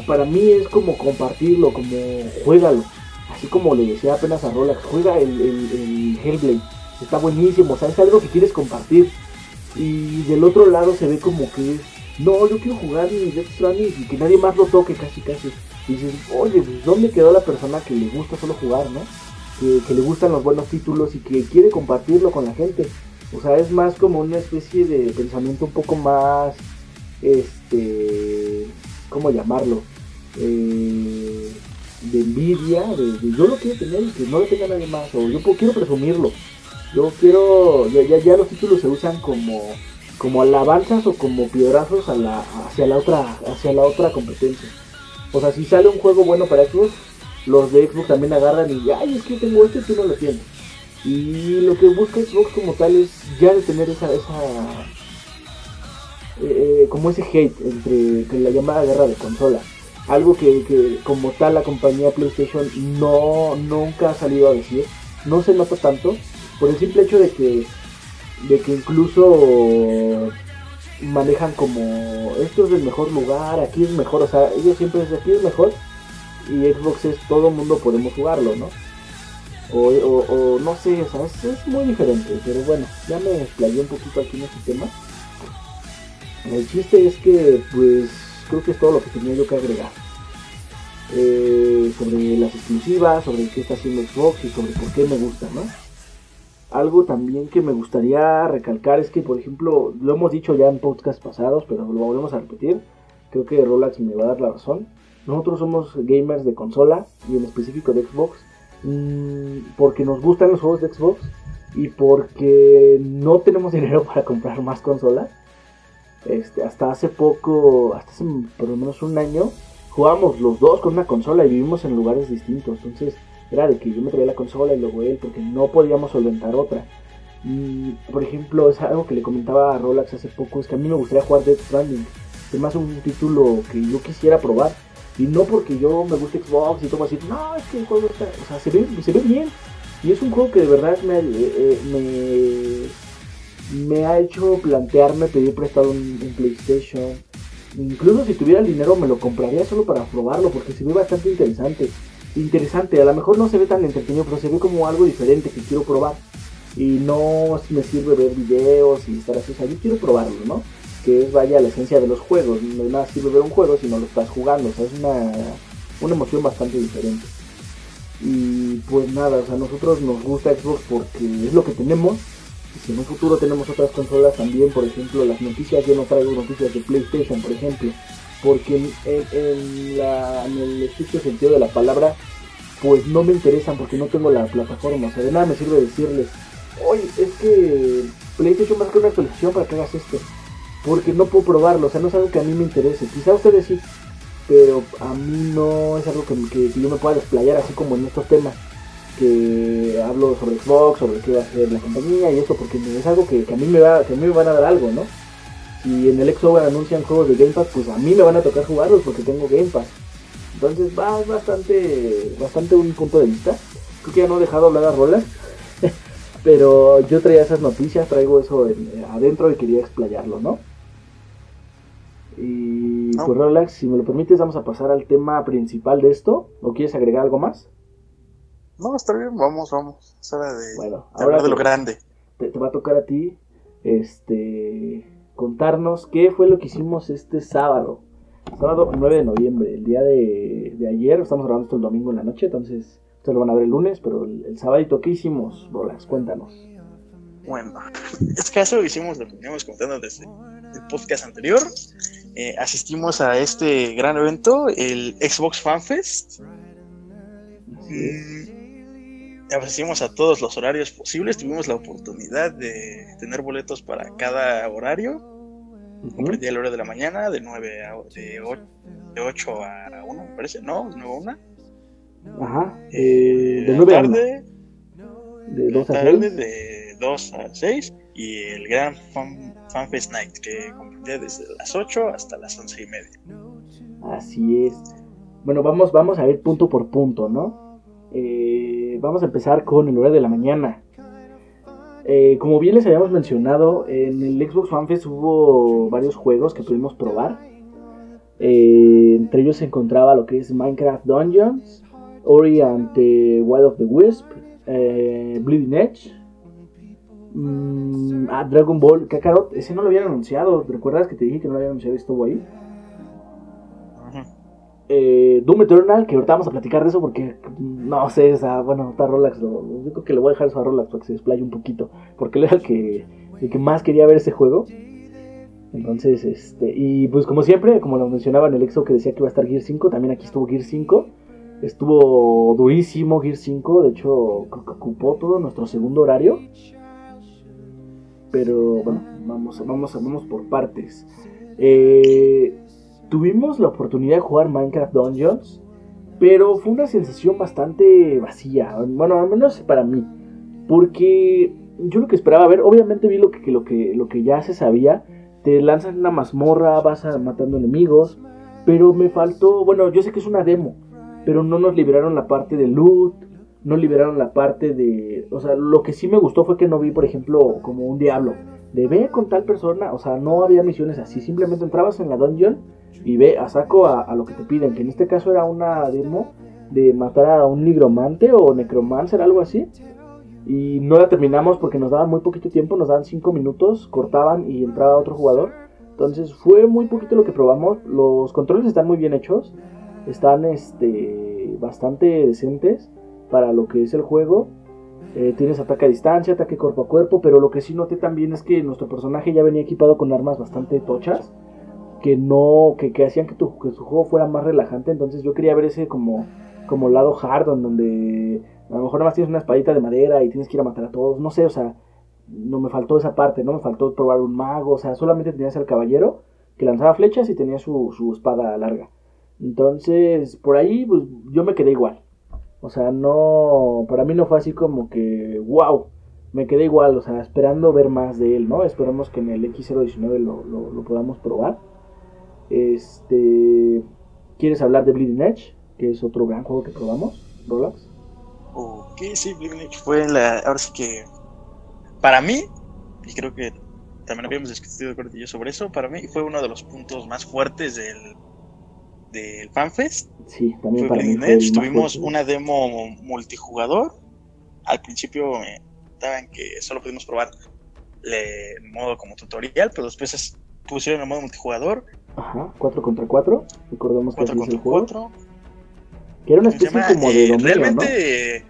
para mí es como compartirlo, como juégalo. Así como le decía apenas a Rolex, juega el, el, Hellblade. Está buenísimo, o sea, es algo que quieres compartir. Y del otro lado se ve como que no, yo quiero jugar mi Death Stranding y que nadie más lo toque casi casi. Y dices, oye, pues, ¿dónde quedó la persona que le gusta solo jugar, no? Que, le gustan los buenos títulos y que quiere compartirlo con la gente. O sea, es más como una especie de pensamiento un poco más, este, ¿cómo llamarlo? Eh, de envidia, de, yo lo quiero tener y que no lo tenga nadie más, o yo quiero presumirlo. Yo quiero, ya, los títulos se usan como, como alabanzas o como piedrazos a la, hacia la otra, hacia la otra competencia. O sea, si sale un juego bueno para Xbox, los de Xbox también agarran y, ay, es que tengo este, tú no lo tienes. Y lo que busca Xbox como tal es ya de tener esa, esa eh, como ese hate entre la llamada guerra de consola. Algo que, como tal la compañía PlayStation no nunca ha salido a decir. No se nota tanto por el simple hecho de que de que incluso manejan como esto es el mejor lugar, aquí es mejor, o sea, ellos siempre dicen aquí es mejor y Xbox es todo mundo podemos jugarlo, ¿no? O, o, no sé, o sea, es, muy diferente, pero bueno, ya me explayé un poquito aquí en este tema. El chiste es que, pues, creo que es todo lo que tenía yo que agregar. Eh, sobre las exclusivas, sobre qué está haciendo Xbox y sobre por qué me gusta, ¿no? Algo también que me gustaría recalcar es que, por ejemplo, lo hemos dicho ya en podcasts pasados, pero lo volvemos a repetir. Creo que Rolex me va a dar la razón. Nosotros somos gamers de consola y en específico de Xbox mm, porque nos gustan los juegos de Xbox y porque no tenemos dinero para comprar más consolas. Este, hasta hace poco, hasta hace por lo menos un año, jugábamos los dos con una consola y vivimos en lugares distintos. Entonces era de que yo me traía la consola y luego él, porque no podíamos solventar otra. Por ejemplo, es algo que le comentaba a Rolax hace poco, es que a mí me gustaría jugar Dead Stranding. Es más un título que yo quisiera probar. Y no porque yo me guste Xbox y todo así, no, es que el juego está, o sea, se ve, se ve bien. Y es un juego que de verdad me, eh, me, me ha hecho plantearme pedir prestado un, PlayStation Incluso si tuviera el dinero me lo compraría solo para probarlo porque se ve bastante interesante. Interesante, a lo mejor no se ve tan entretenido, pero se ve como algo diferente que quiero probar. Y no me sirve ver videos y estar así, o sea, yo quiero probarlo, ¿no? Que es vaya la esencia de los juegos. No es nada sirve ver un juego si no lo estás jugando, o sea, es una, una emoción bastante diferente. Y pues nada, o sea, a nosotros nos gusta Xbox porque es lo que tenemos si en un futuro tenemos otras consolas también, por ejemplo, las noticias, yo no traigo noticias de PlayStation, por ejemplo, porque en, el estricto sentido de la palabra, pues no me interesan porque no tengo la plataforma. O sea, de nada me sirve decirles, oye, es que PlayStation va a sacar una actualización para que hagas esto. Porque no puedo probarlo, o sea, no es algo que a mí me interese. Quizá ustedes sí, pero a mí no es algo que, que yo me pueda desplayar así como en estos temas que hablo sobre Xbox, sobre qué va a hacer la compañía y eso, porque es algo que, a mí me va, que a mí me van a dar algo, ¿no? Si en el Xbox anuncian juegos de Game Pass, pues a mí me van a tocar jugarlos porque tengo Game Pass. Entonces va bastante, bastante un punto de vista. Creo que ya no he dejado hablar a Roland, pero yo traía esas noticias, traigo eso adentro y quería explayarlo, ¿no? Y pues Rolex, si me lo permites, vamos a pasar al tema principal de esto. ¿O quieres agregar algo más? No, está bien, vamos, vamos. Es hora de, bueno, hablar de lo grande. Te, va a tocar a ti este contarnos qué fue lo que hicimos este sábado. Sábado 9 de noviembre, el día de, ayer, estamos grabando esto el domingo en la noche, entonces ustedes lo van a ver el lunes, pero el, el sábado, ¿qué hicimos, Rolas? Cuéntanos. Bueno, es que eso hicimos, lo que veníamos contando desde el podcast anterior. Eh, asistimos a este gran evento, el Xbox Fan Fest asistimos a todos los horarios posibles, tuvimos la oportunidad de tener boletos para cada horario. Comprendía el hora de la mañana, de 9 a de 8, a 1, me parece, ¿no? ¿De 9 a 1? Ajá. Eh, de 9 a 1. De 2 a tarde, 6. De 2 a 6. Y el gran Fan, FanFest Night, que comprendía desde las 8 hasta las 11 y media. Así es. Bueno, vamos, vamos a ir punto por punto, ¿no? Eh, vamos a empezar con el horario de la mañana. Eh, como bien les habíamos mencionado, en el Xbox One Fest hubo varios juegos que pudimos probar. Eh, entre ellos se encontraba lo que es Minecraft Dungeons, Ori and the Wild of the Wisp, Bleeding Edge, mm, ah, Dragon Ball Kakarot. Ese no lo habían anunciado. ¿Recuerdas que te dije que no lo habían anunciado? Estuvo ahí eh, Doom Eternal, que ahorita vamos a platicar de eso porque no sé, o bueno, está Rolex, lo, único que le voy a dejar eso a Rolex para que se desplaye un poquito, porque él era el que, el que más quería ver ese juego. Entonces, este, y pues como siempre, como lo mencionaba en el EXO que decía que iba a estar Gear 5, también aquí estuvo Gear 5. Estuvo durísimo Gear 5, de hecho creo que ocupó todo nuestro segundo horario. Pero bueno, vamos, vamos, vamos por partes. Eh, tuvimos la oportunidad de jugar Minecraft Dungeons, pero fue una sensación bastante vacía, bueno, al menos para mí, porque yo lo que esperaba ver, obviamente vi lo que, lo que, lo que ya se sabía, te lanzan una mazmorra, vas matando enemigos, pero me faltó, bueno, yo sé que es una demo, pero no nos liberaron la parte de loot, no liberaron la parte de, o sea, lo que sí me gustó fue que no vi, por ejemplo, como un diablo, de ve con tal persona, o sea, no había misiones así, simplemente entrabas en la dungeon y ve a saco a, lo que te piden, que en este caso era una demo de matar a un nigromante o necromancer, algo así. Y no la terminamos porque nos daban muy poquito tiempo, nos daban 5 minutos, cortaban y entraba otro jugador. Entonces fue muy poquito lo que probamos. Los controles están muy bien hechos, están este, bastante decentes para lo que es el juego. Eh, tienes ataque a distancia, ataque cuerpo a cuerpo, pero lo que sí noté también es que nuestro personaje ya venía equipado con armas bastante tochas que no, que, hacían que tu, que juego fuera más relajante, entonces yo quería ver ese como, como lado hard, donde a lo mejor nada más tienes una espadita de madera y tienes que ir a matar a todos, no sé, o sea, no me faltó esa parte, no me faltó probar un mago, o sea, solamente tenías al caballero que lanzaba flechas y tenía su, su espada larga. Entonces, por ahí, pues yo me quedé igual. O sea, no, para mí no fue así como que, wow, me quedé igual, o sea, esperando ver más de él, ¿no? Esperamos que en el X019 lo, lo, podamos probar. Este, ¿quieres hablar de Bleeding Edge? Que es otro gran juego que probamos, Rolax. Ok, sí, Bleeding Edge fue la, ahora sí que, para mí, y creo que también habíamos discutido sobre eso, para mí fue uno de los puntos más fuertes del, del FanFest. Sí, también fue para Edge. Tuvimos una demo multijugador. Al principio estaban que solo pudimos probar el modo como tutorial, pero después pusieron el modo multijugador. Ajá, 4 contra 4. Recordemos que 4 contra 4. Que era una especie como de eh, dominio, Realmente...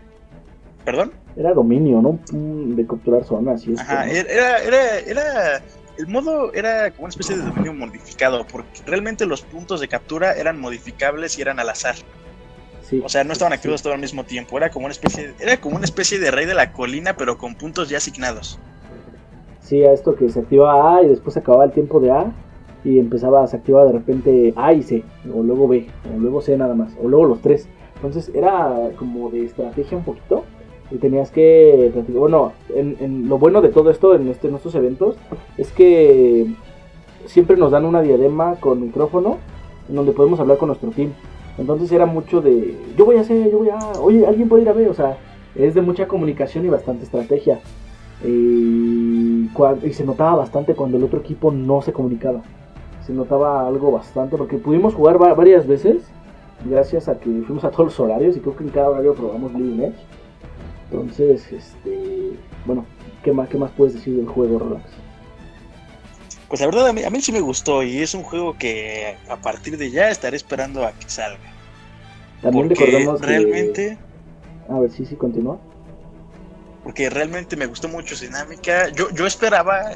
¿Perdón? Era dominio, ¿no? De capturar zonas y Ajá, era, era, era el modo era como una especie de dominio modificado, porque realmente los puntos de captura eran modificables y eran al azar. o sea, no estaban activos todo al mismo tiempo. Era como una especie, era como una especie de rey de la colina, pero con puntos ya asignados. Sí, a esto que se activaba A y después acababa el tiempo de A y empezaba, se activaba de repente A y C, o luego B, o luego C nada más, o luego los tres. Entonces era como de estrategia un poquito y tenías que bueno en, lo bueno de todo esto en este estos eventos es que siempre nos dan una diadema con micrófono en donde podemos hablar con nuestro team. Entonces era mucho de yo voy a hacer yo voy a oye alguien puede ir a ver o sea es de mucha comunicación y bastante estrategia. Y, y se notaba bastante cuando el otro equipo no se comunicaba. Se notaba algo bastante porque pudimos jugar varias veces gracias a que fuimos a todos los horarios y creo que en cada horario probamos Bleeding Edge entonces, este, bueno, ¿qué más, qué más puedes decir del juego, Relax? Pues la verdad, a mí, a mí sí me gustó y es un juego que a partir de ya estaré esperando a que salga. También recordemos realmente... A ver, sí, sí, continúa. Porque realmente me gustó mucho su dinámica. Yo, yo esperaba,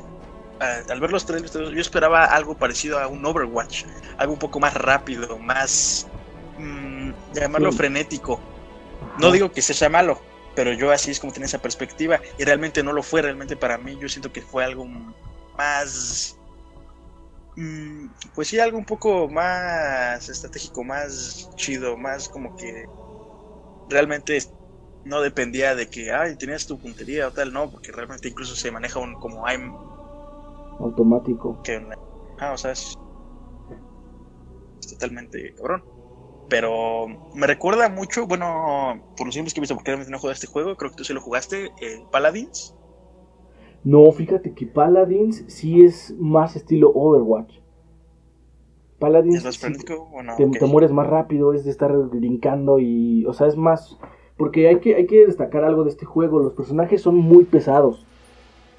al ver los trailers, yo esperaba algo parecido a un Overwatch. Algo un poco más rápido, más... Mmm, llamarlo frenético. No digo que sea malo, pero yo así es como tenía esa perspectiva y realmente no lo fue, realmente para mí yo siento que fue algo más, mm, pues sí, algo un poco más estratégico, más chido, más como que realmente no dependía de que, ay, tenías tu puntería o tal, no, porque realmente incluso se maneja un como I'm automático. Que, ah, o sea, es totalmente cabrón. Pero me recuerda mucho, bueno, por los tiempos que he visto, porque realmente no jugué este juego, creo que tú sí lo jugaste, eh, Paladins. No, fíjate que Paladins sí es más estilo Overwatch. Paladins te, mueres más rápido, es de estar brincando y, o sea, es más... Porque hay que, hay que destacar algo de este juego, los personajes son muy pesados.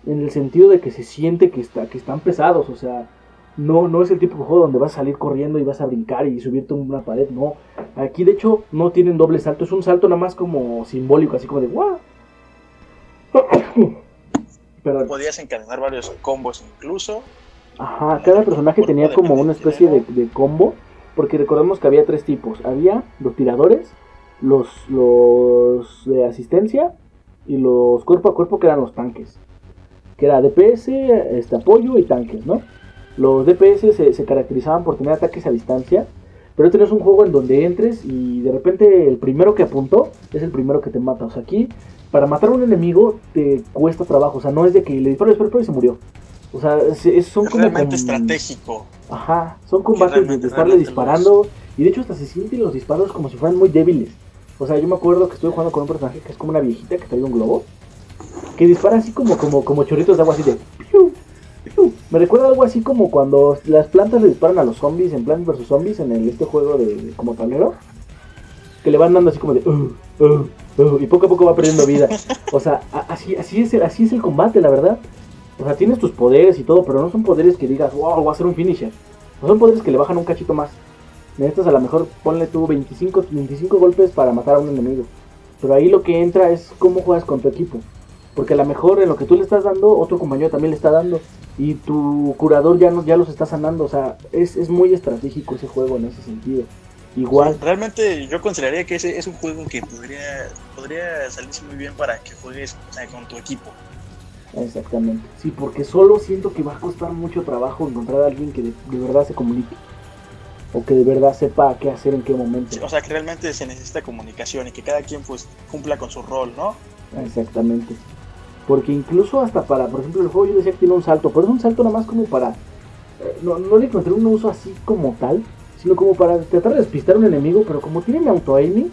En el sentido de que se siente que, está, que están pesados, o sea, no, no es el tipo de juego donde vas a salir corriendo y vas a brincar y subirte una pared, no. Aquí de hecho no tienen doble salto, es un salto nada más como simbólico, así como de ¡guau! Podías encadenar varios combos incluso. Ajá, cada personaje tenía como una especie de, de, combo, porque recordemos que había tres tipos. Había los tiradores, los, los de asistencia y los cuerpo a cuerpo que eran los tanques. Que era DPS, este apoyo y tanques, ¿no? Los DPS se, caracterizaban por tener ataques a distancia, pero tenías un juego en donde entres y de repente el primero que apuntó es el primero que te mata. O sea, aquí para matar a un enemigo te cuesta trabajo. O sea, no es de que le disparas, pero y se murió. O sea, es, son como. Realmente estratégico. Ajá, son combates de, estarle disparando. Y de hecho, hasta se sienten los disparos como si fueran muy débiles. O sea, yo me acuerdo que estuve jugando con un personaje que es como una viejita que trae un globo. Que dispara así como, como, como chorritos de agua, así de. Me recuerda algo así como cuando las plantas le disparan a los zombies en Plants vs Zombies en el, este juego de, como tablero. Que le van dando así como de uh, uh, uh", y poco a poco va perdiendo vida. O sea, así, así, es el, así es el combate, la verdad. O sea, tienes tus poderes y todo, pero no son poderes que digas, wow, voy a hacer un finisher. No son poderes que le bajan un cachito más. Necesitas a lo mejor ponle tú 25, 25 golpes para matar a un enemigo. Pero ahí lo que entra es cómo juegas con tu equipo. Porque a lo mejor en lo que tú le estás dando, otro compañero también le está dando. Y tu curador ya, no, ya los está sanando. O sea, es, es muy estratégico ese juego en ese sentido. Igual. realmente yo consideraría que ese es un juego que podría, podría salirse muy bien para que juegues con tu equipo. Exactamente. Sí, porque solo siento que va a costar mucho trabajo encontrar a alguien que de, verdad se comunique. o que de verdad sepa qué hacer en qué momento. o sea, que realmente se necesita comunicación y que cada quien pues cumpla con su rol, ¿no? Exactamente. Porque incluso hasta para, por ejemplo, el juego yo decía que tiene un salto, pero es un salto nada más como para... Eh, no, no le encontré un uso así como tal, sino como para tratar de despistar a un enemigo, pero como tiene auto-aiming,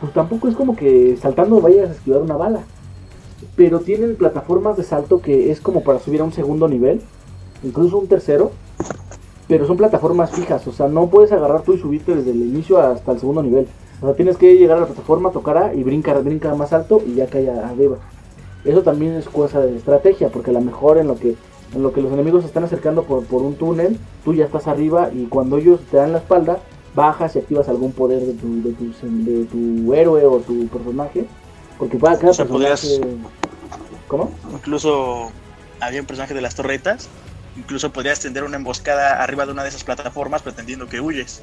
pues tampoco es como que saltando vayas a esquivar una bala. Pero tienen plataformas de salto que es como para subir a un segundo nivel, incluso un tercero, pero son plataformas fijas, o sea, no puedes agarrar tú y subirte desde el inicio hasta el segundo nivel. O sea, tienes que llegar a la plataforma, tocar y brincar, brinca más alto y ya cae arriba. Eso también es cosa de estrategia, porque a lo mejor en lo que en lo que los enemigos se están acercando por, por un túnel, tú ya estás arriba y cuando ellos te dan la espalda, bajas y activas algún poder de tu, de tu, de tu héroe o tu personaje. Porque para cada personaje... ¿Cómo? Incluso había un personaje de las torretas Incluso podrías tender una emboscada arriba de una de esas plataformas pretendiendo que huyes.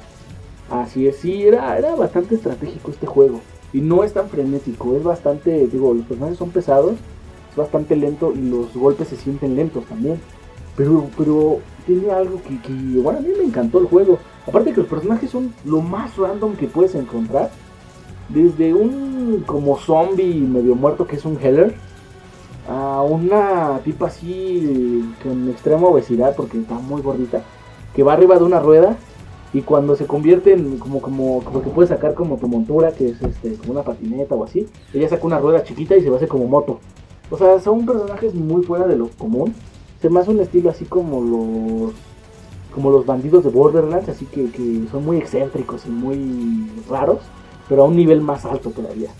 Así es, sí, era, era bastante estratégico este juego. Y no es tan frenético, es bastante, digo, los personajes son pesados, es bastante lento y los golpes se sienten lentos también. Pero, pero tiene algo que, que, bueno, a mí me encantó el juego. Aparte que los personajes son lo más random que puedes encontrar. Desde un como zombie medio muerto que es un Heller a una tipa así con extrema obesidad porque está muy gordita que va arriba de una rueda y cuando se convierte en como como como que puede sacar como tu montura que es este como una patineta o así ella saca una rueda chiquita y se va a hacer como moto o sea son personajes muy fuera de lo común se me hace un estilo así como los como los bandidos de Borderlands así que, que son muy excéntricos y muy raros pero a un nivel más alto todavía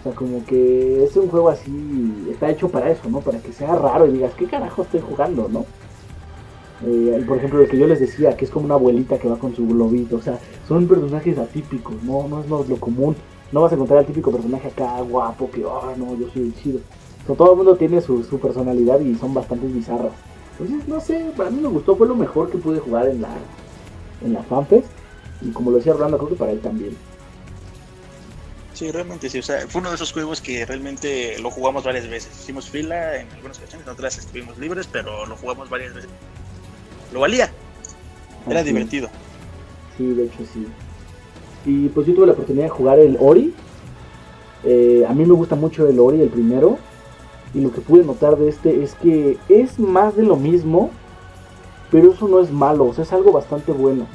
o sea, como que es un juego así, está hecho para eso, ¿no? Para que sea raro y digas, ¿qué carajo estoy jugando, no? Eh, por ejemplo, el que yo les decía, que es como una abuelita que va con su globito, o sea, son personajes atípicos, no, no es lo, común. No vas a encontrar al típico personaje acá guapo que, ah, no, yo soy el chido. Todo el mundo tiene su, su personalidad y son bastante bizarras. Entonces, no sé, para mí me gustó, fue lo mejor que pude jugar en la, en la FanFest. Y como lo decía Orlando, creo que para él también. Sí, realmente sí. O sea, fue uno de esos juegos que realmente lo jugamos varias veces. Hicimos fila en algunas ocasiones, en otras estuvimos libres, pero lo jugamos varias veces. Lo valía. Era divertido. Sí, de hecho sí. Y pues yo tuve la oportunidad de jugar el Ori. Eh, a mí me gusta mucho el Ori, el primero. Y lo que pude notar de este es que es más de lo mismo, pero eso no es malo, o sea, es algo bastante bueno.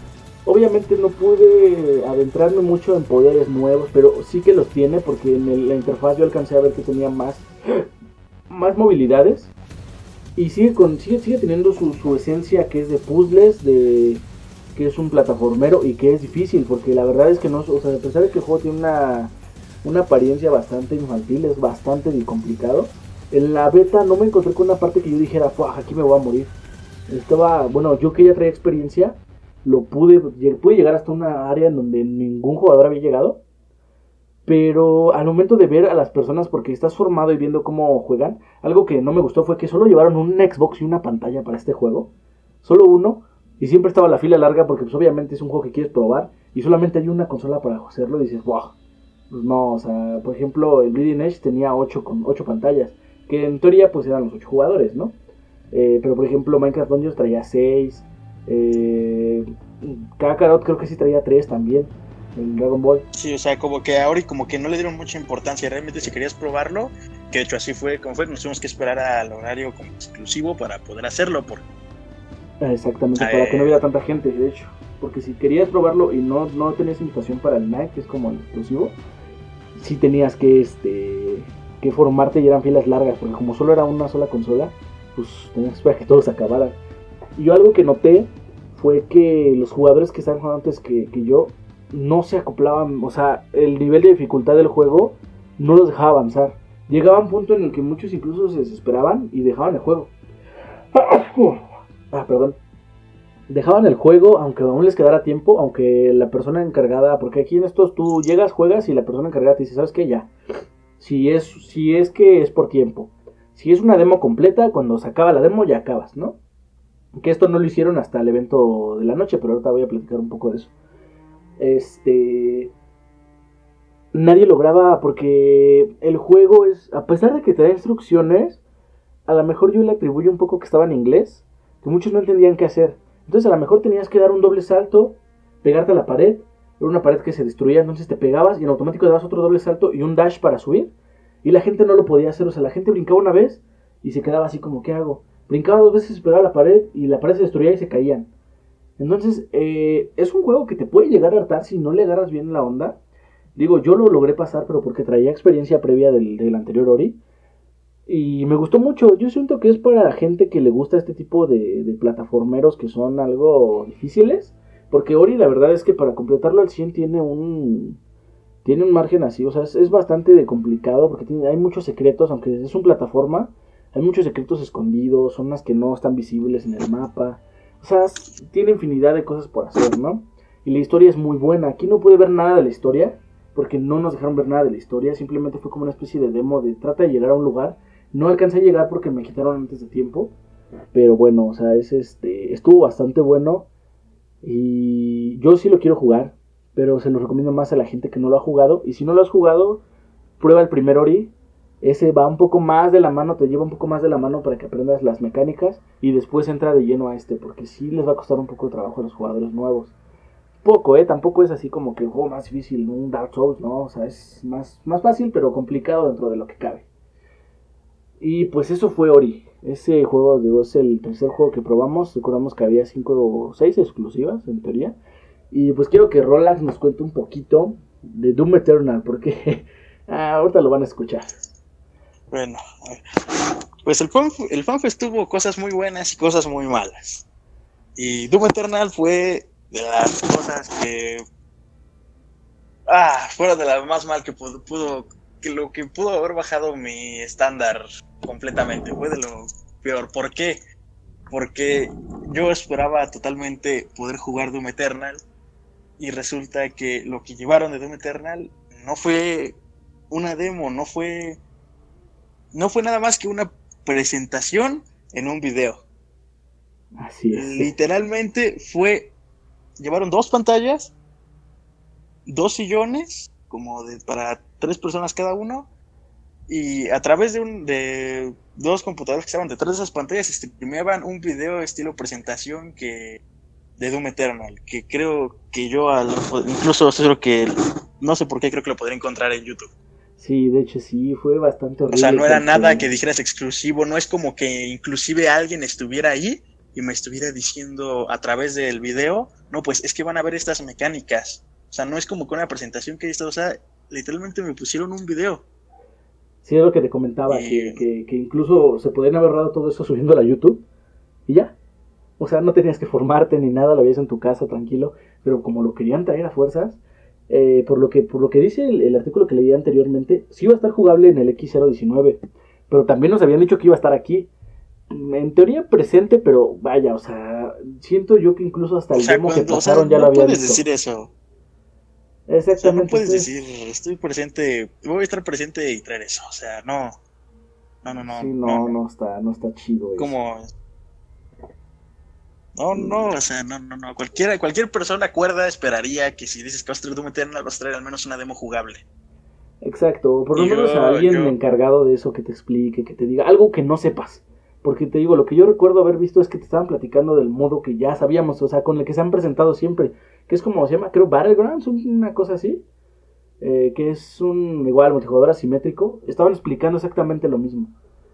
Obviamente no pude adentrarme mucho en poderes nuevos, pero sí que los tiene porque en la interfaz yo alcancé a ver que tenía más, más movilidades. Y sigue, con, sigue, teniendo su, su esencia que es de puzzles, de que es un plataformero y que es difícil, porque la verdad es que no, o sea, a pesar de que el juego tiene una, una apariencia bastante infantil, es bastante complicado. En la beta no me encontré con una parte que yo dijera, aquí me voy a morir. Estaba, bueno, yo quería traer experiencia lo pude, pude llegar hasta una área en donde ningún jugador había llegado. Pero al momento de ver a las personas, porque estás formado y viendo cómo juegan, algo que no me gustó fue que solo llevaron un Xbox y una pantalla para este juego. Solo uno. Y siempre estaba la fila larga porque pues obviamente es un juego que quieres probar. Y solamente hay una consola para hacerlo y dices, wow. Pues no, o sea, por ejemplo, el Bleeding Edge tenía 8, con 8 pantallas. Que en teoría pues eran los 8 jugadores, ¿no? Eh, pero por ejemplo Minecraft Dungeons traía 6. Eh, Kakarot creo que sí traía tres también en Dragon Ball. Sí, o sea, como que ahora y como que no le dieron mucha importancia. Realmente si querías probarlo, que de hecho así fue como fue, nos tuvimos que esperar al horario como exclusivo para poder hacerlo. Por... Exactamente, para que no hubiera tanta gente, de hecho. Porque si querías probarlo y no, no tenías invitación para el night, que es como el exclusivo, sí tenías que este que formarte y eran filas largas, porque como solo era una sola consola, pues tenías que esperar que todos acabaran. Y yo algo que noté fue que los jugadores que estaban jugando antes que, yo no se acoplaban, o sea, el nivel de dificultad del juego no los dejaba avanzar. Llegaba un punto en el que muchos incluso se desesperaban y dejaban el juego. Ah, perdón. Dejaban el juego aunque aún les quedara tiempo, aunque la persona encargada, porque aquí en estos tú llegas, juegas y la persona encargada te dice, ¿sabes qué? Ya. Si es, si es que es por tiempo. Si es una demo completa, cuando se acaba la demo ya acabas, ¿no? Que esto no lo hicieron hasta el evento de la noche, pero ahorita voy a platicar un poco de eso. Este. Nadie lograba, porque el juego es. A pesar de que te da instrucciones, a lo mejor yo le atribuyo un poco que estaba en inglés, que muchos no entendían qué hacer. Entonces a lo mejor tenías que dar un doble salto, pegarte a la pared. Era una pared que se destruía, entonces te pegabas y en automático dabas otro doble salto y un dash para subir. Y la gente no lo podía hacer, o sea, la gente brincaba una vez y se quedaba así como, ¿qué hago? Brincaba dos veces, pegaba la pared y la pared se destruía y se caían. Entonces, eh, es un juego que te puede llegar a hartar si no le agarras bien la onda. Digo, yo lo logré pasar, pero porque traía experiencia previa del, del anterior Ori. Y me gustó mucho. Yo siento que es para gente que le gusta este tipo de, de plataformeros que son algo difíciles. Porque Ori, la verdad es que para completarlo al 100 tiene un. Tiene un margen así. O sea, es, bastante complicado porque tiene, hay muchos secretos. Aunque es una plataforma, hay muchos secretos escondidos. Zonas que no están visibles en el mapa. O sea, tiene infinidad de cosas por hacer, ¿no? Y la historia es muy buena. Aquí no pude ver nada de la historia. Porque no nos dejaron ver nada de la historia. Simplemente fue como una especie de demo de trata de llegar a un lugar. No alcancé a llegar porque me quitaron antes de tiempo. Pero bueno, o sea, es este. Estuvo bastante bueno. Y yo sí lo quiero jugar. Pero se lo recomiendo más a la gente que no lo ha jugado. Y si no lo has jugado, prueba el primer Ori. Ese va un poco más de la mano, te lleva un poco más de la mano para que aprendas las mecánicas. Y después entra de lleno a este. Porque sí les va a costar un poco de trabajo a los jugadores nuevos. Poco, ¿eh? Tampoco es así como que el juego más difícil, un Dark Souls, ¿no? O sea, es más, más fácil, pero complicado dentro de lo que cabe. Y pues eso fue Ori. Ese juego digo, es el tercer juego que probamos. Recordamos que había 5 o 6 exclusivas en teoría. Y pues quiero que Roland nos cuente un poquito de Doom Eternal, porque ah, ahorita lo van a escuchar. Bueno, pues el, fan, el FanFest tuvo cosas muy buenas y cosas muy malas. Y Doom Eternal fue de las cosas que. Ah, fuera de la más mal que pudo, pudo que lo que pudo haber bajado mi estándar completamente. Fue de lo peor. ¿Por qué? Porque yo esperaba totalmente poder jugar Doom Eternal y resulta que lo que llevaron de Doom Eternal no fue una demo, no fue no fue nada más que una presentación en un video. Así es. Literalmente fue llevaron dos pantallas, dos sillones como de para tres personas cada uno y a través de, un, de dos computadoras que estaban detrás de esas pantallas streameaban un video estilo presentación que de Doom Eternal, que creo que yo al, incluso seguro que no sé por qué creo que lo podría encontrar en YouTube. Sí, de hecho sí, fue bastante horrible. O sea, no era nada que dijeras exclusivo, no es como que inclusive alguien estuviera ahí y me estuviera diciendo a través del video, no, pues es que van a ver estas mecánicas. O sea, no es como que una presentación que he estado, o sea, literalmente me pusieron un video. Sí, es lo que te comentaba, que, que, que, incluso se podrían haber dado todo eso subiendo a la YouTube y ya. O sea, no tenías que formarte ni nada, lo veías en tu casa tranquilo, pero como lo querían traer a fuerzas, eh, por, lo que, por lo que dice el, el, artículo que leí anteriormente, sí iba a estar jugable en el X019, pero también nos habían dicho que iba a estar aquí. En teoría presente, pero vaya, o sea, siento yo que incluso hasta el o sea, demo cuando, que pasaron o sea, ya no lo habían puedes visto. decir eso. Exactamente. O sea, no puedes decir, estoy presente, voy a estar presente y traer eso. O sea, no. No, no, no. Sí, no, no, no está, no está chido. Eso. Como. No, no, o sea, no, no, no. Cualquiera, cualquier persona cuerda esperaría que si dices que vas a traer Doom Eternal, vas a traer al menos una demo jugable. Exacto, por lo menos a alguien yo- encargado de eso que te explique, que te diga algo que no sepas. Porque te digo, lo que yo recuerdo haber visto es que te estaban platicando del modo que ya sabíamos, o sea, con el que se han presentado siempre, que es como se llama, creo, Battlegrounds, un- una cosa así, eh, que es un igual multijugador asimétrico. Estaban explicando exactamente lo mismo.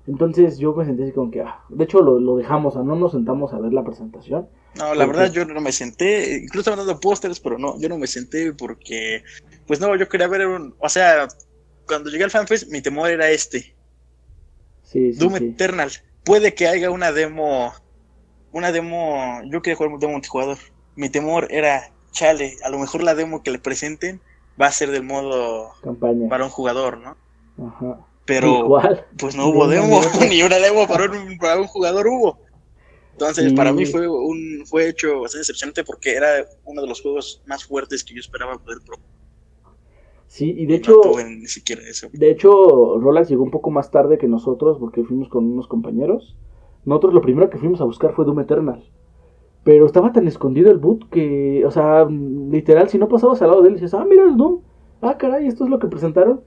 Entonces yo me sentí así como que, ah, de hecho lo, lo dejamos, o sea, no nos sentamos a ver la presentación. No, la Porque- verdad yo no me senté, incluso estaban dando pósters, pero no, yo no me senté porque, pues no, yo quería ver un, o sea, cuando llegué al FanFest mi temor era este, Sí, sí, Doom sí. Eternal. Puede que haya una demo, una demo, yo quería jugar un demo multijugador. Mi temor era, chale, a lo mejor la demo que le presenten va a ser del modo Campaña. para un jugador, ¿no? Ajá. Pero pues no hubo demo, ni una demo para un, para un jugador hubo. Entonces, Sí. para mí fue un fue hecho bastante decepcionante porque era uno de los juegos más fuertes que yo esperaba poder probar. Sí, y de No hecho, tuve ni siquiera eso. De hecho, Rolex llegó un poco más tarde que nosotros porque fuimos con unos compañeros. Nosotros lo primero que fuimos a buscar fue Doom Eternal. Pero estaba tan escondido el boot que, o sea, literal, si no pasabas al lado de él, dices, ah, mira el Doom. Ah, caray, esto es lo que presentaron.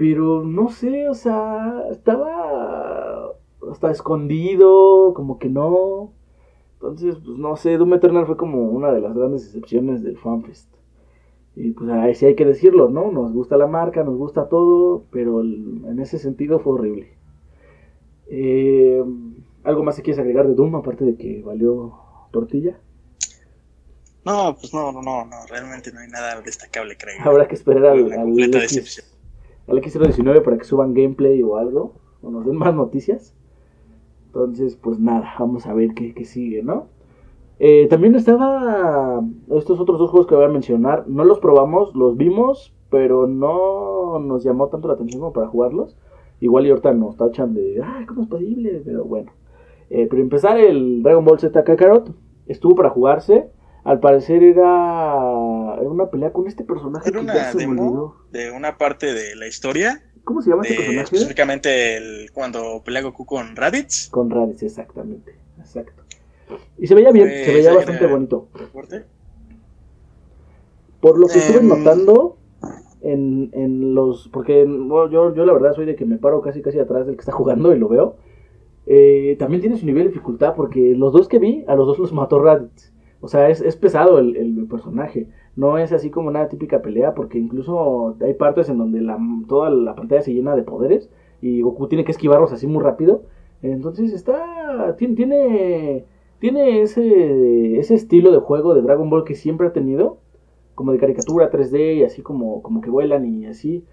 Pero no sé, o sea, estaba hasta escondido, como que no. Entonces, pues no sé, Doom Eternal fue como una de las grandes excepciones del FanFest. Y pues ahí sí hay que decirlo, ¿no? Nos gusta la marca, nos gusta todo, pero en ese sentido fue horrible. Eh, ¿Algo más que quieres agregar de Doom, aparte de que valió tortilla? No, pues no, no, no, realmente no hay nada destacable, creo. Habrá que esperar al, al, X, al X019 para que suban gameplay o algo, o nos den más noticias. Entonces, pues nada, vamos a ver qué, qué sigue, ¿no? Eh, también estaba estos otros dos juegos que voy a mencionar. No los probamos, los vimos, pero no nos llamó tanto la atención como para jugarlos. Igual y ahorita nos tachan de, ay, ¿cómo es posible? Pero bueno. Eh, pero empezar el Dragon Ball Z Kakarot estuvo para jugarse. Al parecer era, una pelea con este personaje. Era una demo de una parte de la historia. ¿Cómo se llama este personaje? Específicamente el, cuando pelea Goku con Raditz. Con Raditz, exactamente. Exacto. Y se veía bien, se veía bastante bonito. Por lo que estuve em, notando en, en los. Porque yo, yo la verdad soy de que me paro casi casi atrás del que está jugando y lo veo. Eh, también tiene su nivel de dificultad porque los dos que vi, a los dos los mató Raditz. O sea, es, es pesado el, el, personaje. No es así como una típica pelea porque incluso hay partes en donde la, toda la pantalla se llena de poderes y Goku tiene que esquivarlos así muy rápido. Entonces está... Tiene... tiene tiene ese, ese estilo de juego de Dragon Ball que siempre ha tenido, como de caricatura 3D y así como, como que vuelan y así.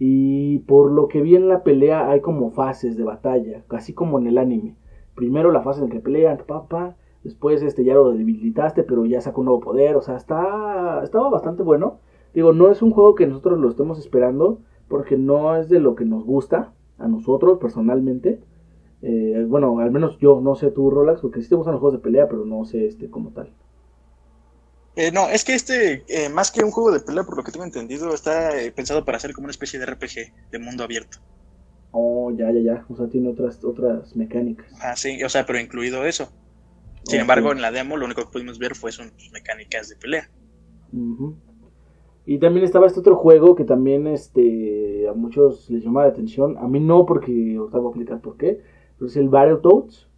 Y por lo que vi en la pelea hay como fases de batalla, casi como en el anime. Primero la fase en que pelean, papá, después este ya lo debilitaste, pero ya sacó un nuevo poder, o sea, está estaba bastante bueno. Digo, no es un juego que nosotros lo estemos esperando porque no es de lo que nos gusta a nosotros personalmente, eh, bueno, al menos yo no sé tú, Rolex, porque sí te gustan los juegos de pelea, pero no sé este como tal. Eh, no, es que este, eh, más que un juego de pelea, por lo que tengo entendido, está pensado para ser como una especie de RPG de mundo abierto. Oh, ya, ya, ya. O sea, tiene otras, otras mecánicas. Ah, sí, o sea, pero incluido eso. Sin embargo, en la demo lo único que pudimos ver fue son mecánicas de pelea. Y también estaba este otro juego que también este, a muchos les llamaba la atención. A mí no, porque os voy a explicar por qué es el Battletoads.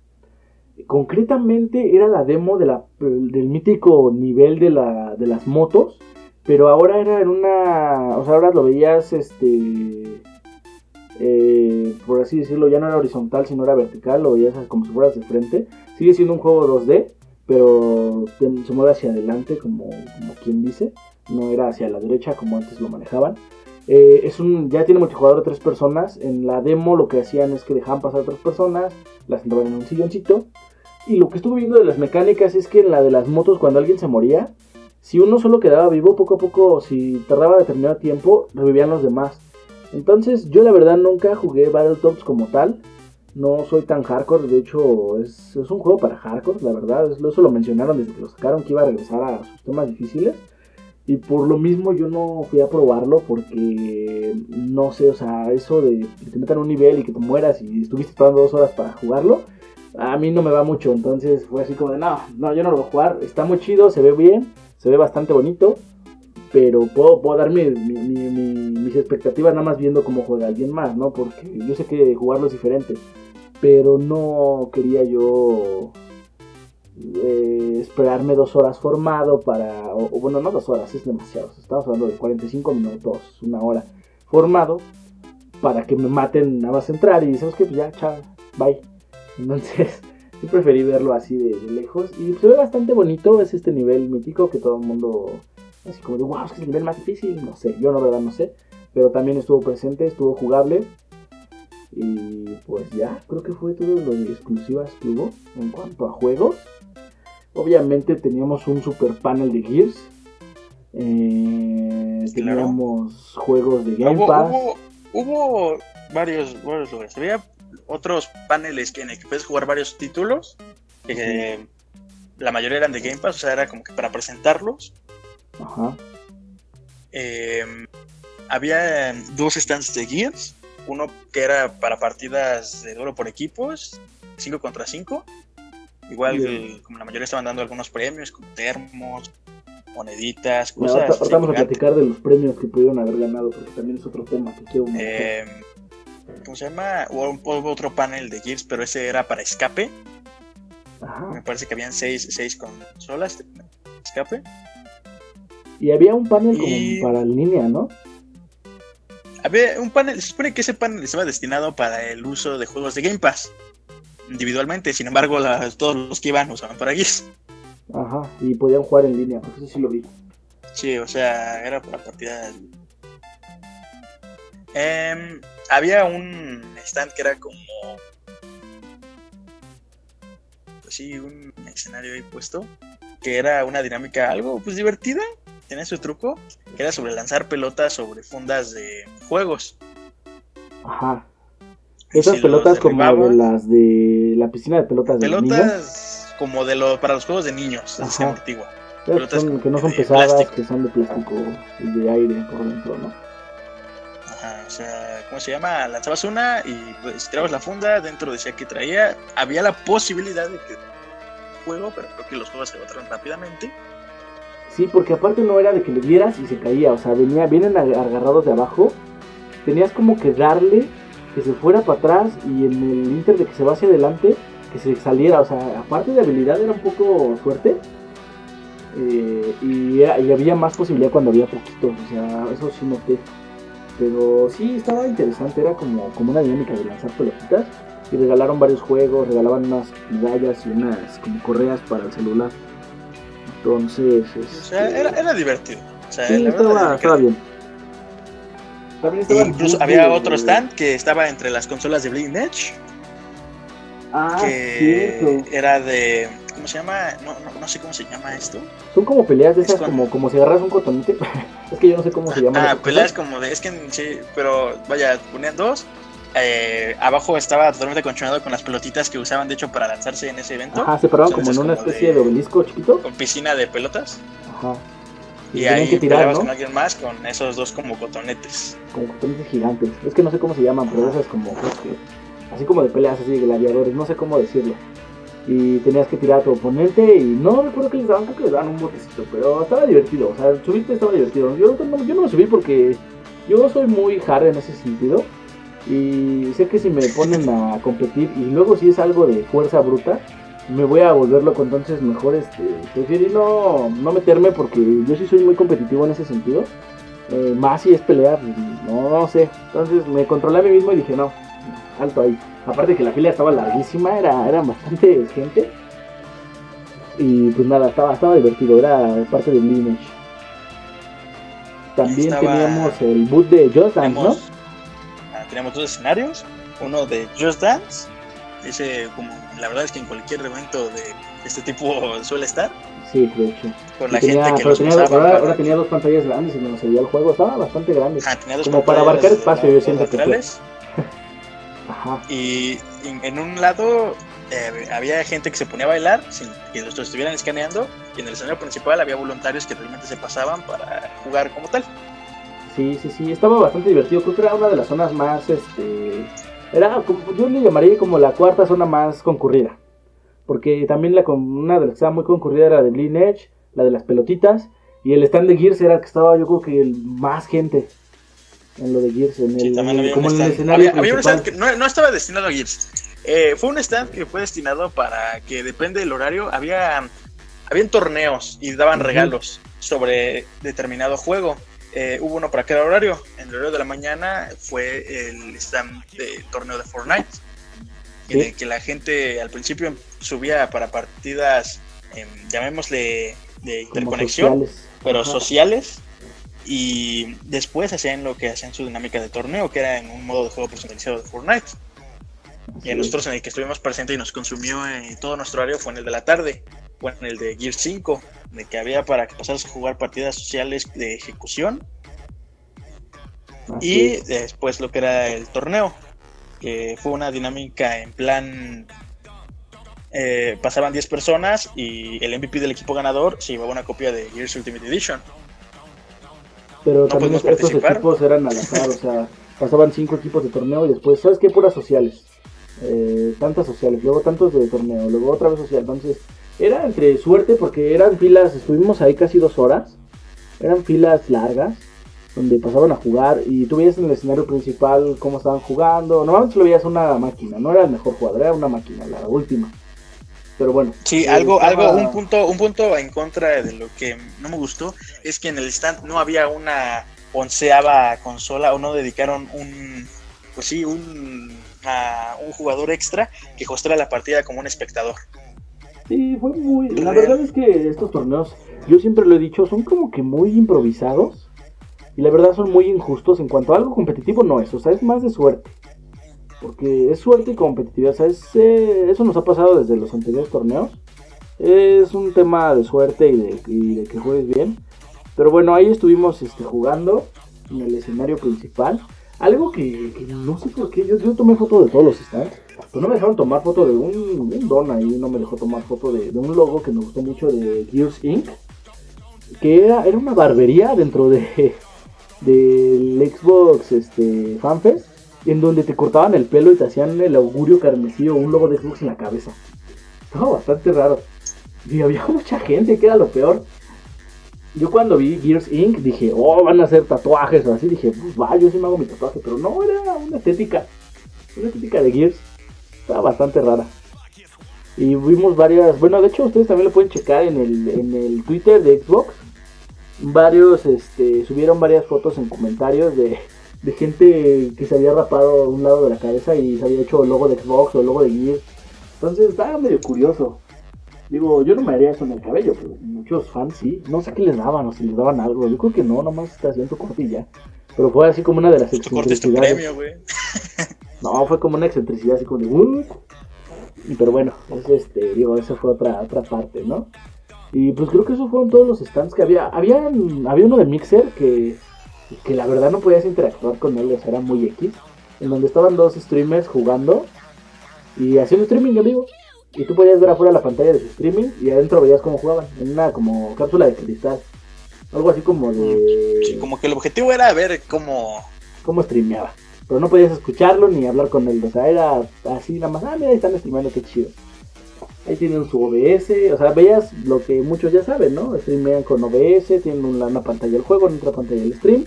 Concretamente era la demo de la, del mítico nivel de, la, de las motos, pero ahora era en una, o sea, ahora lo veías, este, eh, por así decirlo, ya no era horizontal, sino era vertical, lo veías como si fueras de frente. Sigue siendo un juego 2D, pero se mueve hacia adelante, como, quien dice, no era hacia la derecha como antes lo manejaban. Eh, es un, ya tiene multijugador de tres personas. En la demo lo que hacían es que dejaban pasar a otras personas, las sentaban en un silloncito. Y lo que estuve viendo de las mecánicas es que en la de las motos, cuando alguien se moría, si uno solo quedaba vivo, poco a poco, si tardaba determinado tiempo, revivían los demás. Entonces, yo la verdad nunca jugué Battletoads como tal. No soy tan hardcore, de hecho, es, es un juego para hardcore, la verdad. Eso lo mencionaron desde que lo sacaron que iba a regresar a sus temas difíciles. Y por lo mismo yo no fui a probarlo porque no sé, o sea, eso de que te metan un nivel y que te mueras y estuviste esperando dos horas para jugarlo, a mí no me va mucho. Entonces fue así como de, no, no, yo no lo voy a jugar. Está muy chido, se ve bien, se ve bastante bonito, pero puedo, puedo dar mis expectativas nada más viendo cómo juega alguien más, ¿no? Porque yo sé que jugarlo es diferente, pero no quería yo eh, esperarme dos horas formado para, o, bueno, no dos horas, es demasiado, estamos hablando de 45 minutos, una hora formado, para que me maten nada más entrar y sabes que pues ya, chao, bye. Entonces, yo preferí verlo así de, lejos y se ve bastante bonito, es este nivel mítico que todo el mundo, así como de, wow, es que es el nivel más difícil, no sé, yo no, verdad no sé, pero también estuvo presente, estuvo jugable. Y pues ya, creo que fue todo lo de exclusivas que hubo en cuanto a juegos. Obviamente teníamos un super panel de Gears. Eh, teníamos juegos de Game Pass. Hubo, varios, varios lugares. Había otros paneles en el que puedes jugar varios títulos. la mayoría eran de Game Pass, o sea, era como que para presentarlos. Ajá. Em, había dos stands de Gears. Uno que era para partidas de duro por equipos, 5 contra 5 Igual, como la mayoría estaban dando algunos premios, como termos, moneditas, cosas. Ahora vamos a platicar de los premios que pudieron haber ganado, porque también es otro tema que quiero eh, ¿Cómo se llama? Hubo, otro panel de Gears, pero ese era para escape. Me parece que habían seis, seis consolas de escape. Y había un panel como para línea, ¿no? Había un panel, se supone que ese panel estaba destinado para el uso de juegos de Game Pass individualmente, sin embargo todos los que iban usaban para Gears. Ajá, y podían jugar en línea, eso sí lo vi. Sí, o sea, era para partidas. Eh, había un stand que era como. Pues sí, un escenario ahí puesto. Que era una dinámica algo pues divertida. Tenía su truco. Que era sobre lanzar pelotas sobre fundas de juegos. Ajá. Esas pelotas como de las de la piscina de pelotas de Pelotas como de lo para los juegos de niños, Ajá. antigua. Pelotas que no son pesadas, que son de plástico y de aire por dentro, ¿no? Ajá, o sea, ¿cómo se llama? Lanzabas una y pues, tirabas la funda, dentro decía que traía, había la posibilidad de que juego, pero creo que los juegos se agotaron rápidamente. Sí, porque aparte no era de que le dieras y se caía, o sea, venía, vienen agarrados de abajo, tenías como que darle que se fuera para atrás y en el inter de que se va hacia adelante, que se saliera. O sea, aparte de habilidad era un poco suerte. Eh, y, había más posibilidad cuando había poquito. O sea, eso sí noté. Pero sí, estaba interesante. Era como, como una dinámica de lanzar pelotitas. Y regalaron varios juegos, regalaban unas medallas y unas como correas para el celular. Entonces. O sea, era, este, era divertido. O sea, sí, estaba, estaba bien incluso había otro stand que estaba entre las consolas de Bleeding Edge. Ah, que era de. ¿Cómo se llama? No, no, sé cómo se llama esto. Son como peleas de esas, como, como si agarras un cotonete. es que yo no sé cómo se llama. Ah, peleas como de. Es que sí, pero vaya, ponían dos. Eh, abajo estaba totalmente controlado con las pelotitas que usaban, de hecho, para lanzarse en ese evento. Ajá, se paraban como en una especie de, de obelisco chiquito. Con piscina de pelotas. Ajá. Y, ahí que tirar, ¿no? con alguien más con esos dos como cotonetes. Como cotonetes gigantes. Es que no sé cómo se llaman, pero esas como así como de peleas así de gladiadores, no sé cómo decirlo. Y tenías que tirar a tu oponente y no recuerdo que les daban, creo que les daban un botecito, pero estaba divertido, o sea, subirte estaba divertido. Yo no, yo no me subí porque yo soy muy hard en ese sentido y sé que si me ponen a competir y luego si es algo de fuerza bruta, me voy a volver loco, entonces mejor este, prefiero no, no meterme porque yo sí soy muy competitivo en ese sentido. Eh, más si es pelear, no, no sé. Entonces me controlé a mí mismo y dije, no, alto ahí. Aparte que la fila estaba larguísima, era, era bastante gente. Y pues nada, estaba, estaba divertido, era parte del lineage. También teníamos el boot de Just Dance, ¿no? Teníamos dos escenarios, uno de Just Dance, ese como la verdad es que en cualquier evento de este tipo suele estar. Sí, de hecho. Con la gente que lo tenía, ahora, ahora, tenía dos pantallas grandes y no se veía el juego, estaba bastante grande. Ah, tenía dos Como para abarcar espacio, yo siento que Ajá. Y en, un lado eh, había gente que se ponía a bailar sin que los estuvieran escaneando y en el escenario principal había voluntarios que realmente se pasaban para jugar como tal. Sí, sí, sí, estaba bastante divertido. Creo que era una de las zonas más este, era, yo le llamaría como la cuarta zona más concurrida. Porque también la, una de las que estaba muy concurrida era la de Bleeding Edge, la de las pelotitas. Y el stand de Gears era el que estaba, yo creo que el más gente en lo de Gears. En el, había como un en el escenario. Había, un stand que no, no, estaba destinado a Gears. Eh, fue un stand que fue destinado para que, depende del horario, había habían torneos y daban regalos sobre determinado juego. Eh, hubo uno para cada horario. En el horario de la mañana fue el stand de torneo de Fortnite, en el que la gente al principio subía para partidas, em, llamémosle de interconexión, pero sociales, y después hacían lo que hacían su dinámica de torneo, que era en un modo de juego personalizado de Fortnite. Y nosotros en el que estuvimos presentes y nos consumió eh, todo nuestro horario fue en el de la tarde, bueno, en el de Gear 5, de que había para que pasaras a jugar partidas sociales de ejecución. y después lo que era el torneo, que fue una dinámica en plan... Eh, pasaban 10 personas y el MVP del equipo ganador se llevaba una copia de Gears Ultimate Edition. Pero también estos equipos eran al azar, o sea, pasaban 5 equipos de torneo y después, ¿sabes qué? Puras sociales. Eh, tantas sociales, luego tantos de torneo, luego otra vez social. Entonces, era entre suerte porque eran filas, estuvimos ahí casi dos horas. Eran filas largas donde pasaban a jugar y tú veías en el escenario principal cómo estaban jugando. Normalmente lo veías una máquina, no era el mejor jugador, era una máquina, la última. Pero bueno. Sí, algo, algo, un punto, un punto en contra de lo que no me gustó es que en el stand no había una onceava consola o no dedicaron un, pues sí, un, un jugador extra que costara la partida como un espectador. Sí, fue muy. La verdad es que estos torneos, yo siempre lo he dicho, son como que muy improvisados. Y la verdad son muy injustos en cuanto a algo competitivo, no es. O sea, es más de suerte. Porque es suerte y competitividad. O sea, eh, eso nos ha pasado desde los anteriores torneos. Es un tema de suerte y de, que juegues bien. Pero bueno, ahí estuvimos este, jugando en el escenario principal. Algo que, no sé por qué, yo, yo, tomé foto de todos los stands. Pero no me dejaron tomar foto de un, don ahí, no me dejó tomar foto de, un logo que me gustó mucho de Gears Inc. Que era, era una barbería dentro de del Xbox este, FanFest en donde te cortaban el pelo y te hacían el augurio carmesí o un logo de Xbox en la cabeza. Estaba bastante raro. Y había mucha gente, que era lo peor. Yo cuando vi Gears Inc. dije, oh, van a hacer tatuajes o así. Dije, pues va, yo sí me hago mi tatuaje. Pero no, era una estética. Una estética de Gears. Estaba bastante rara. Y vimos varias. Bueno, de hecho, ustedes también lo pueden checar en el, en el Twitter de Xbox. Varios este, subieron varias fotos en comentarios de de gente que se había rapado un lado de la cabeza y se había hecho el logo de Xbox o el logo de Gears. Entonces estaba medio curioso. Digo, yo no me haría eso en el cabello, pero muchos fans sí. No sé qué les daban o si les daban algo. Yo creo que no, nomás está haciendo cortilla. Pero fue así como una de las excentricidades. Premio, no, fue como una excentricidad así como de... Pero bueno, es este, digo, esa fue otra, otra parte, ¿no? Y pues creo que esos fueron todos los stands que había. Había, había uno de Mixer que que la verdad no podías interactuar con él, o sea, era muy X, en donde estaban dos streamers jugando y haciendo streaming en vivo. Y tú podías ver afuera la pantalla de su streaming y adentro veías cómo jugaban, en una como cápsula de cristal. Algo así como de... Sí, como que el objetivo era ver cómo... Cómo streameaba. Pero no podías escucharlo ni hablar con él, o sea, era así nada más, ah, mira, ahí están streamando, qué chido. Ahí tienen su OBS, o sea, veías lo que muchos ya saben, ¿no? Streamean con OBS, tienen una, pantalla del juego, en otra pantalla del stream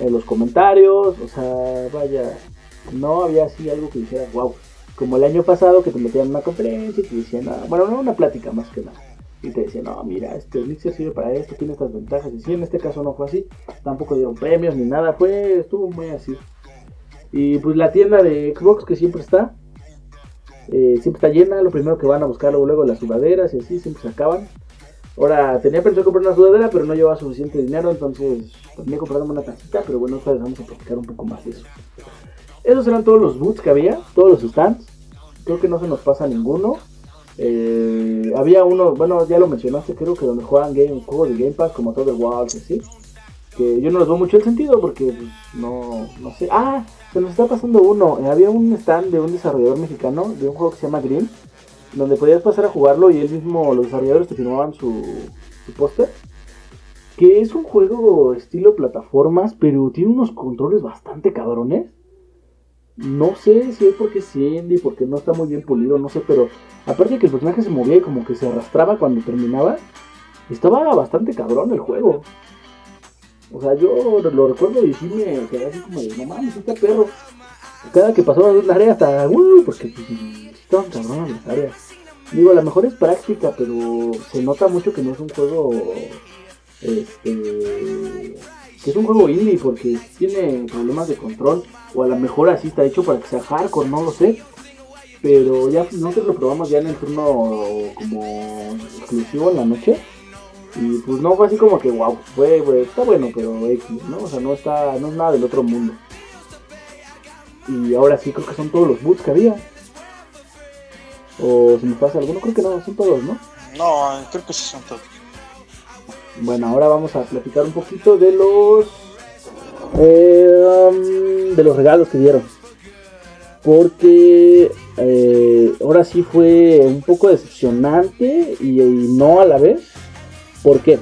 en los comentarios, o sea, vaya, no había así algo que dijera, wow, como el año pasado que te metían en una conferencia y te decían, ah, bueno, no una plática más que nada, y te decían, no, mira, este Mixer sirve para esto, tiene estas ventajas, y sí, en este caso no fue así, tampoco dieron premios ni nada, fue, estuvo muy así. Y pues la tienda de Xbox que siempre está, eh, siempre está llena, lo primero que van a buscar luego, luego las sudaderas y así, siempre se acaban. Ahora, tenía pensado comprar una sudadera, pero no llevaba suficiente dinero, entonces también comprarme una tacita, pero bueno, vez vamos a platicar un poco más de eso. Esos eran todos los boots que había, todos los stands. Creo que no se nos pasa ninguno. Eh, había uno, bueno, ya lo mencionaste, creo que donde juegan game, juegos de Game Pass como todo el Wild, así. Que yo no les doy mucho el sentido porque pues, no, no sé. Ah, se nos está pasando uno. Eh, había un stand de un desarrollador mexicano de un juego que se llama Green donde podías pasar a jugarlo y él mismo, los desarrolladores te firmaban su, su póster. Que es un juego estilo plataformas, pero tiene unos controles bastante cabrones. No sé si es porque es indie, porque no está muy bien pulido, no sé, pero aparte de que el personaje se movía y como que se arrastraba cuando terminaba, estaba bastante cabrón el juego. O sea, yo lo recuerdo y sí me quedé así como de, no mames, está perro. Cada que pasaba una área hasta, uh, porque pues, estaban cabronas las áreas. Digo, a lo mejor es práctica, pero se nota mucho que no es un juego. Este. Que es un juego indie porque tiene problemas de control. O a lo mejor así está hecho para que sea hardcore, no lo sé. Pero ya nosotros lo probamos ya en el turno como exclusivo en la noche. Y pues no fue así como que wow, fue, está bueno, pero X, ¿no? O sea, no está, no es nada del otro mundo. Y ahora sí creo que son todos los boots que había. ¿O si me pasa alguno? Creo que no, son todos, ¿no? No, creo que sí son todos. Bueno, ahora vamos a platicar un poquito de los eh, um, de los regalos que dieron. Porque eh, ahora sí fue un poco decepcionante y, no a la vez. ¿Por qué?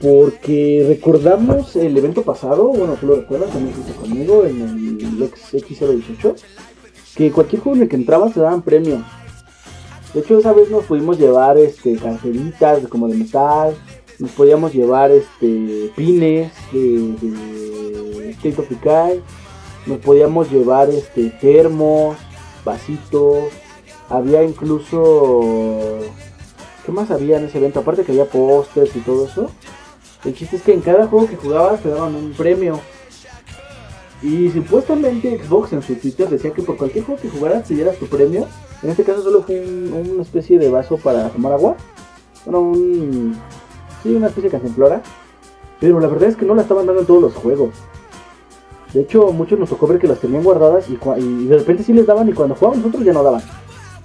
Porque recordamos el evento pasado, bueno, tú lo recuerdas, también fuiste conmigo en el X018 que cualquier juego en el que entrabas te daban premio. De hecho, esa vez nos pudimos llevar este carcelitas como de metal, nos podíamos llevar este pines de, de State nos podíamos llevar este termos, vasitos, Había incluso... ¿Qué más había en ese evento? Aparte que había pósters y todo eso. El chiste es que en cada juego que jugabas te daban un premio. Y supuestamente Xbox en su Twitter decía que por cualquier juego que jugaras te dieras tu premio. En este caso solo fue una especie de vaso para tomar agua. Bueno, un... Sí, una especie de cantimplora. Pero la verdad es que no la estaban dando en todos los juegos. De hecho, muchos nos tocó ver que las tenían guardadas y, y de repente sí les daban y cuando jugaban nosotros ya no daban.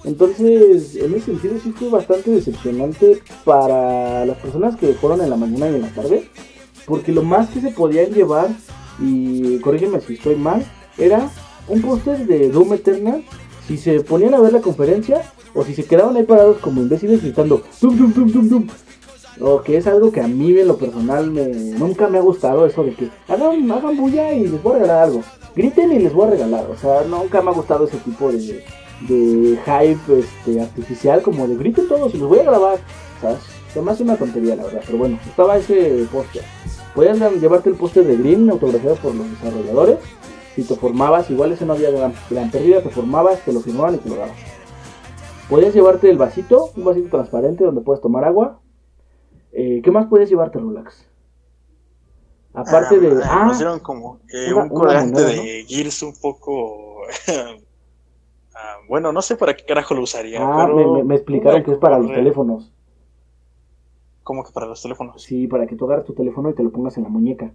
Entonces, en ese sentido sí fue bastante decepcionante para las personas que fueron en la mañana y en la tarde. Porque lo más que se podían llevar, y corrígeme si estoy mal, era un póster de Doom Eternal. Si se ponían a ver la conferencia o si se quedaban ahí parados como imbéciles gritando Doom, Doom, Doom, Doom, Doom. O que es algo que a mí en lo personal me, nunca me ha gustado eso de que hagan, hagan bulla y les voy a regalar algo. Griten y les voy a regalar. O sea, nunca me ha gustado ese tipo de, de hype este, artificial, como de griten todos y los voy a grabar, ¿sabes? Se me hace una tontería, la verdad, pero bueno, estaba ese póster. Podías llevarte el póster de Green autografiado por los desarrolladores. Si te formabas, igual ese no había gran, gran pérdida, te formabas, te lo firmaban y te lo daban. Podías llevarte el vasito, un vasito transparente donde puedes tomar agua. Eh, ¿Qué más puedes llevarte, Relax? Aparte ah, de. Ah, pusieron como que un colgante de Gears un poco bueno, no sé para qué carajo lo usaría. Ah, me, explicaron que es para los teléfonos. ¿Cómo que para los teléfonos? Sí, para que tú agarres tu teléfono y te lo pongas en la muñeca.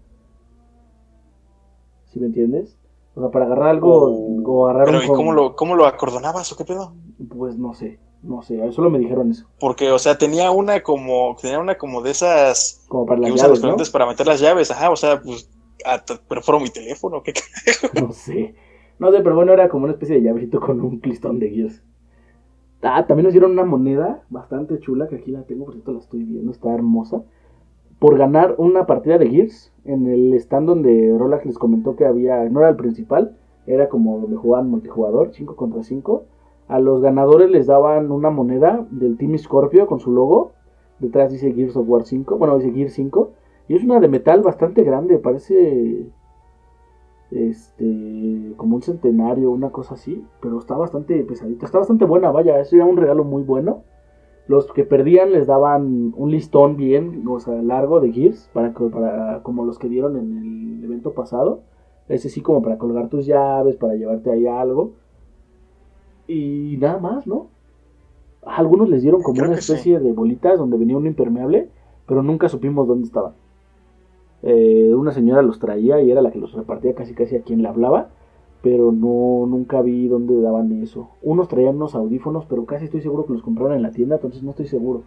¿Sí me entiendes? O sea, para agarrar algo o agarrar pero, ¿y cómo lo, cómo lo acordonabas o qué pedo? Pues no sé, no sé, sólo me dijeron eso. Porque, o sea, tenía una como, tenía una como de esas... Como para las llaves, ¿no? para meter las llaves, ajá, o sea, pues, pero fueron mi teléfono, ¿qué No sé. No sé, pero bueno, era como una especie de llavecito con un clistón de guías. Ah, también nos dieron una moneda bastante chula, que aquí la tengo, por cierto la estoy viendo, está hermosa. Por ganar una partida de Gears en el stand donde Rolax les comentó que había, no era el principal, era como donde jugaban multijugador, 5 contra 5. A los ganadores les daban una moneda del Team Scorpio con su logo. Detrás dice Gears of War 5, bueno, dice Gears 5. Y es una de metal bastante grande, parece este como un centenario, una cosa así, pero está bastante pesadita, está bastante buena, vaya, eso era un regalo muy bueno. Los que perdían les daban un listón bien, o sea, largo de Gears, para, para como los que dieron en el evento pasado. Ese sí como para colgar tus llaves, para llevarte ahí algo. Y nada más, ¿no? algunos les dieron como una especie de bolitas donde venía un impermeable, pero nunca supimos dónde estaban. Eh, una señora los traía y era la que los repartía casi casi a quien le hablaba, pero no nunca vi dónde daban eso. Unos traían unos audífonos, pero casi estoy seguro que los compraron en la tienda, entonces no estoy seguro.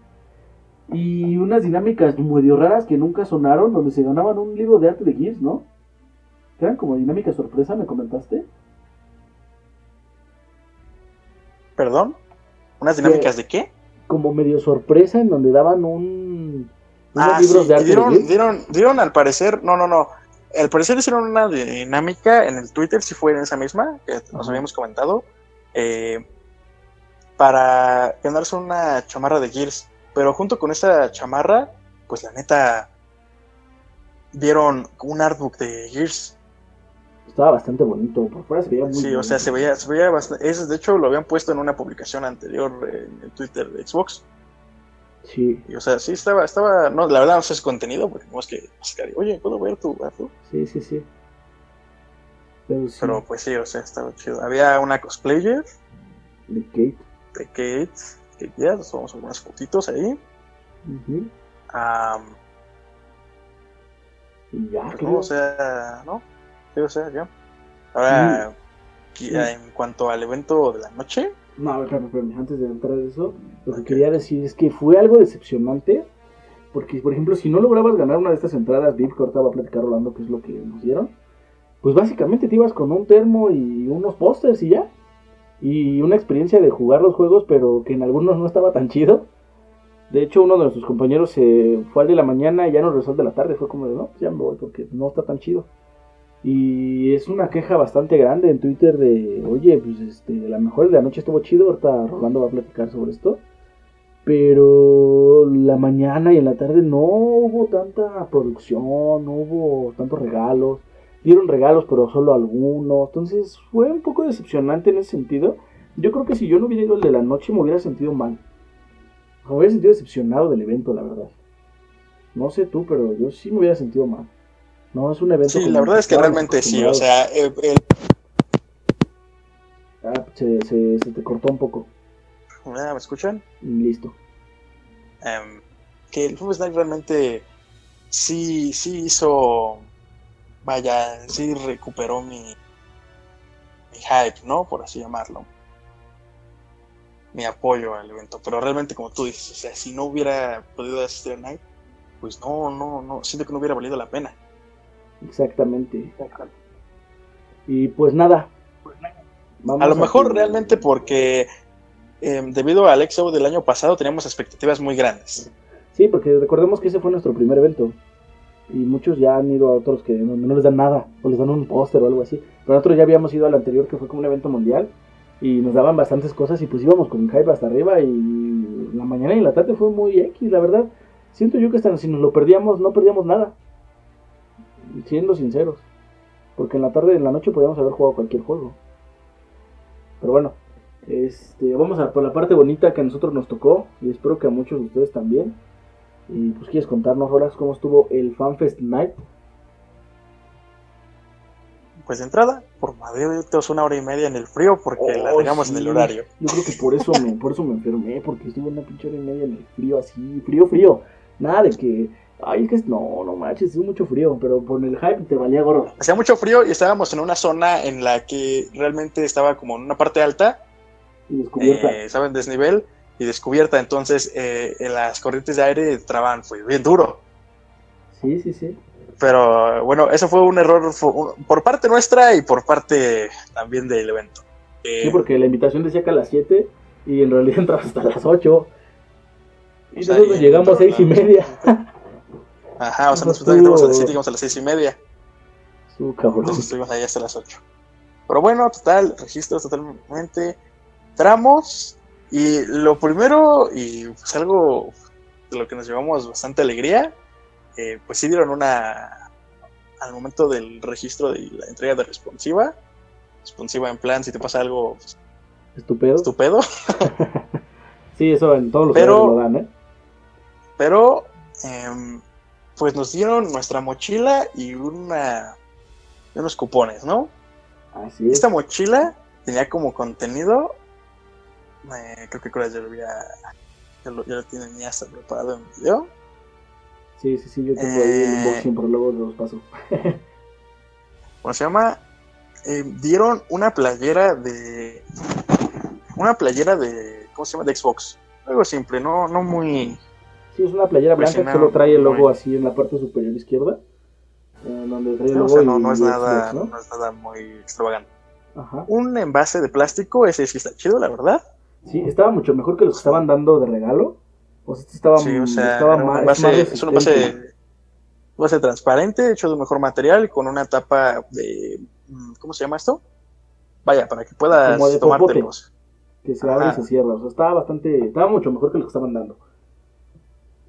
Y unas dinámicas medio raras que nunca sonaron, donde se ganaban un libro de arte de Gears, ¿no? eran como dinámicas sorpresa, ¿me comentaste? ¿Perdón? ¿Unas dinámicas de qué? Como medio sorpresa, en donde daban un Ah, libros de dieron, dieron, dieron al parecer, no, no, no. Al parecer hicieron una dinámica en el Twitter, si fue en esa misma, que nos habíamos comentado, eh, para ganarse una chamarra de Gears. Pero junto con esa chamarra, pues la neta, dieron un artbook de Gears. Estaba bastante bonito, por fuera se veía muy Sí, o sea, se veía, se veía bastante. de hecho, lo habían puesto en una publicación anterior en el Twitter de Xbox. Sí. o sea, sí estaba, estaba, no, la verdad no sé su contenido, porque tenemos que buscar, oye, ¿puedo ver tu gato? Sí, sí, sí. Pero, pues sí, o sea, estaba chido. Había una cosplayer. De Kate. De Kate. Que ya, nos tomamos algunas fotitos ahí. y ya, pues no, o sea, ¿no? Sí, o sea, ya. Ahora, en cuanto al evento de la noche, no, a ver, antes de entrar en eso, lo que quería decir es que fue algo decepcionante, porque, por ejemplo, si no lograbas ganar una de estas entradas VIP que va a platicar Rolando, que es lo que nos dieron, pues básicamente te ibas con un termo y unos pósters y ya. Y una experiencia de jugar los juegos, pero que en algunos no estaba tan chido. De hecho, uno de nuestros compañeros se fue al de la mañana y ya no regresó de la tarde. Fue como de, no, pues ya me voy porque no está tan chido. Y es una queja bastante grande en Twitter de, oye, pues este, a lo mejor de anoche estuvo chido, ahorita Rolando va a platicar sobre esto. Pero la mañana y en la tarde no hubo tanta producción, no hubo tantos regalos. Dieron regalos, pero solo algunos. Entonces fue un poco decepcionante en ese sentido. Yo creo que si yo no hubiera ido el de la noche me hubiera sentido mal. Me hubiera sentido decepcionado del evento, la verdad. No sé tú, pero yo sí me hubiera sentido mal. No, es un evento. Sí, la verdad es que realmente sí. O sea, el, Ah, se, se, se, te cortó un poco. ¿Me escuchan? Listo. Um, que el Fumble Night realmente sí, sí hizo. Vaya, sí recuperó mi, mi hype, ¿no? Por así llamarlo. Mi apoyo al evento. Pero realmente, como tú dices, o sea, si no hubiera podido asistir a Night, pues no, no, no, siento que no hubiera valido la pena. Exactamente. Y pues nada. Vamos a lo mejor realmente porque eh, debido al Exo del año pasado teníamos expectativas muy grandes. Sí, porque recordemos que ese fue nuestro primer evento. Y muchos ya han ido a otros que no, no les dan nada, o les dan un póster o algo así. Pero nosotros ya habíamos ido al anterior que fue como un evento mundial. Y nos daban bastantes cosas y pues íbamos con hype hasta arriba. Y la mañana y la tarde fue muy X, la verdad. Siento yo que hasta si nos lo perdíamos, no perdíamos nada. Siendo sinceros. Porque en la tarde y en la noche podíamos haber jugado cualquier juego. Pero bueno, este, vamos a por la parte bonita que a nosotros nos tocó. Y espero que a muchos de ustedes también. Y pues quieres contarnos, Rolas, cómo estuvo el FanFest Night. Pues de entrada, por Madrid una hora y media en el frío porque oh, la teníamos sí. en el horario. Yo creo que por eso me, por eso me enfermé, porque estuve una pinche hora y media en el frío así, frío, frío. Nada de que, ay, es que no, no manches, es mucho frío, pero por el hype te valía gorro. Hacía mucho frío y estábamos en una zona en la que realmente estaba como en una parte alta. Y descubierta. Eh, estaba en desnivel y descubierta, entonces eh, en las corrientes de aire traban, fue bien duro. Sí, sí, sí. Pero bueno, eso fue un error por parte nuestra y por parte también del evento. Eh, sí, porque la invitación decía que a las 7 y en realidad entraba hasta las 8. Y nosotros llegamos a 6 y media. Ajá, o sea, nosotros entramos a las 7 y llegamos a las 6 y media. Su cabrón. Entonces estuvimos ahí hasta las 8. Pero bueno, total, registros totalmente. Tramos. Y lo primero, y pues algo de lo que nos llevamos bastante alegría, eh, pues sí dieron una. Al momento del registro de la entrega de responsiva. Responsiva en plan, si te pasa algo. Pues, estupendo. Estupendo. sí, eso en todos los pero, lo dan, ¿eh? Pero. Eh, pues nos dieron nuestra mochila y una. Unos cupones, ¿no? Así es. Esta mochila tenía como contenido. Eh, creo que Cora ya lo había. Ya lo, ya lo tienen ya hasta preparado en video. Sí, sí, sí, yo tengo eh, ahí el unboxing, pero luego los paso. ¿Cómo se llama? Eh, dieron una playera de. Una playera de. ¿Cómo se llama? De Xbox. Algo simple, no, no muy. Sí, es una playera blanca que solo trae el logo muy... así en la parte superior izquierda. Eh, donde trae el logo. O sea, no, no, es nada, ¿no? no es nada muy extravagante. Ajá. Un envase de plástico, ese sí está chido, la verdad. Sí, estaba mucho mejor que los que estaban dando de regalo. O sea, este estaba, sí, o sea, estaba un más, base, más es un transparente, hecho de un mejor material, con una tapa de. ¿Cómo se llama esto? Vaya, para que puedas tomártelos. Que se abre y se cierra. O sea, estaba bastante. Estaba mucho mejor que los que estaban dando.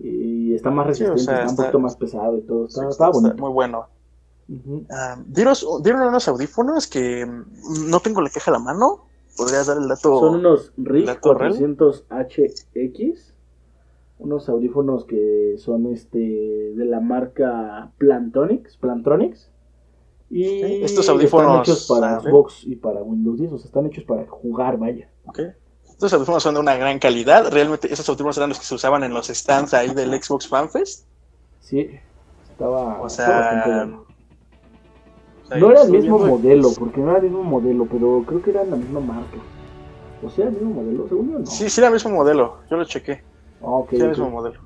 Y está más resistente, Sí, o sea, está un poquito más pesado y todo. Sí, está muy bueno. Ujú. Ah, dieron, dieron unos audífonos que mm, no tengo la caja a la mano. ¿Podrías dar el dato? Son unos RIG ¿La Torrel? 400HX. Unos audífonos que son este de la marca Plantronics. Plantronics. Y Sí, estos audífonos, están hechos para. Xbox y para Windows 10. O sea, están hechos para jugar, vaya. Ok. Estos audífonos son de una gran calidad. Realmente esos audífonos eran los que se usaban en los stands ahí del Xbox Fan Fest. Sí, estaba, O estaba sea, bueno. o sea, No era el mismo modelo, porque no era el mismo modelo, pero creo que era la misma marca. O sea, el mismo modelo, según yo no. Sí, sí era el mismo modelo. Yo lo chequé. Ah, ok, Sí era el mismo modelo.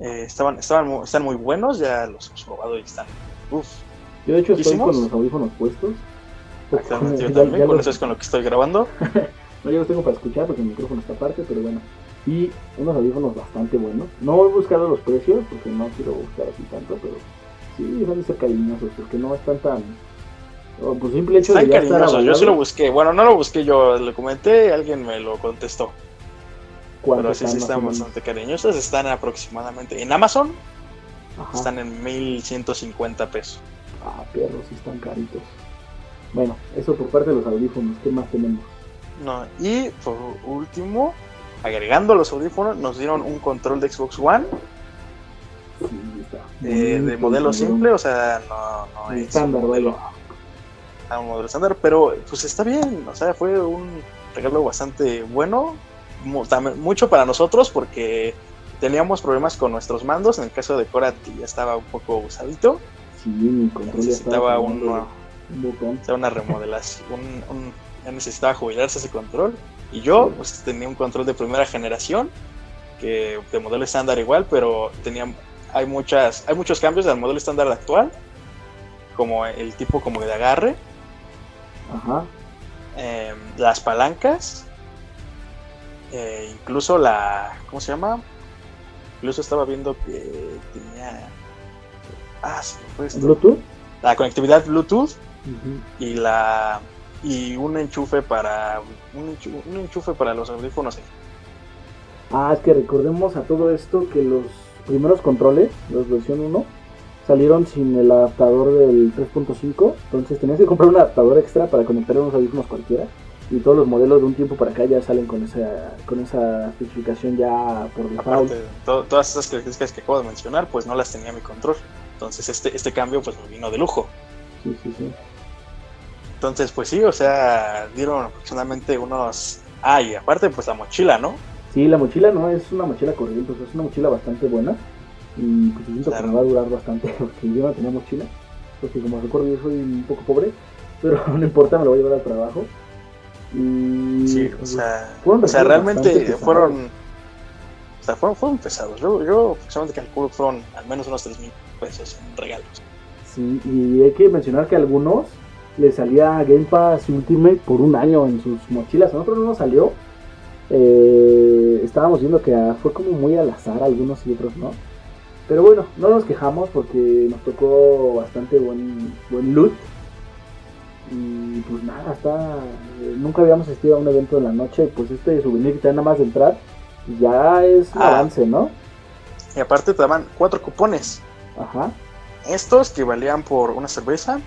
Eh, estaban, estaban, están muy buenos. Ya los hemos probado y están. Uf. Yo de hecho estoy ¿Hicimos? con los audífonos puestos. Actualmente yo Ya- también. ya Con los- eso es con lo que estoy grabando. No, yo los tengo para escuchar porque el micrófono está aparte, pero bueno. Y unos audífonos bastante buenos. No he buscado los precios porque no quiero buscar así tanto, pero sí, van a ser cariñosos porque no están tan. oh, Por simple hecho Están de cariñosos. Yo sí lo busqué. Bueno, no lo busqué yo. Lo comenté. Alguien me lo contestó. ¿cuánto Pero sí, sí están bastante cariñosos. Están aproximadamente. En Amazon Ajá. están en 1150 pesos. Ah, perros, sí están caritos. Bueno, eso por parte de los audífonos. ¿Qué más tenemos? No, y por último, agregando los audífonos, nos dieron un control de Xbox One. Eh, de modelo simple, o sea, no, no es estándar, un modelo, a un modelo estándar, pero pues está bien, o sea, fue un regalo bastante bueno, mucho para nosotros porque teníamos problemas con nuestros mandos, en el caso de Korat ya estaba un poco usadito, sí, necesitaba un, un una remodelación, un, ya necesitaba jubilarse ese control, y yo pues, tenía un control de primera generación, que de modelo estándar igual, pero tenía hay muchas hay muchos cambios del modelo estándar actual como el tipo como de agarre Ajá. Em, las palancas eh, incluso la cómo se llama incluso estaba viendo que tenía ah sí, fue Bluetooth la conectividad Bluetooth y la y un enchufe para un un enchufe para los audífonos ah es que recordemos a todo esto que los primeros controles, los versión 1, salieron sin el adaptador del 3.5, entonces tenías que comprar un adaptador extra para conectar unos audífonos cualquiera. Y todos los modelos de un tiempo para acá ya salen con esa con esa especificación ya por default. Aparte, todas esas características que acabo de mencionar, pues no las tenía mi control. Entonces este, este cambio pues me vino de lujo. Sí, sí, sí. Entonces, pues sí, o sea, dieron aproximadamente unos... Ah, y aparte pues la mochila, ¿no? Sí, la mochila no es una mochila corriente, es una mochila bastante buena. Y pues siento que me va a durar bastante, porque yo no tenía mochila. Porque como recuerdo yo soy un poco pobre, pero no importa, me lo voy a llevar al trabajo. Y, sí, o pues, sea, o sea realmente fueron, o sea, fueron, fueron pesados. Yo, yo aproximadamente calculo que fueron al menos unos 3 mil pesos en regalos. Sí, y hay que mencionar que algunos les salía Game Pass Ultimate por un año en sus mochilas. A nosotros no nos salió, eh, estábamos viendo que fue como muy al azar algunos y otros no. Pero bueno, no nos quejamos porque nos tocó bastante buen, buen loot. Y pues nada, está. Eh, nunca habíamos asistido a un evento en la noche. Pues este souvenir que te nada más de entrar, ya es un ah. avance, ¿no? Y aparte te daban cuatro cupones. Ajá. Estos que valían por una cerveza,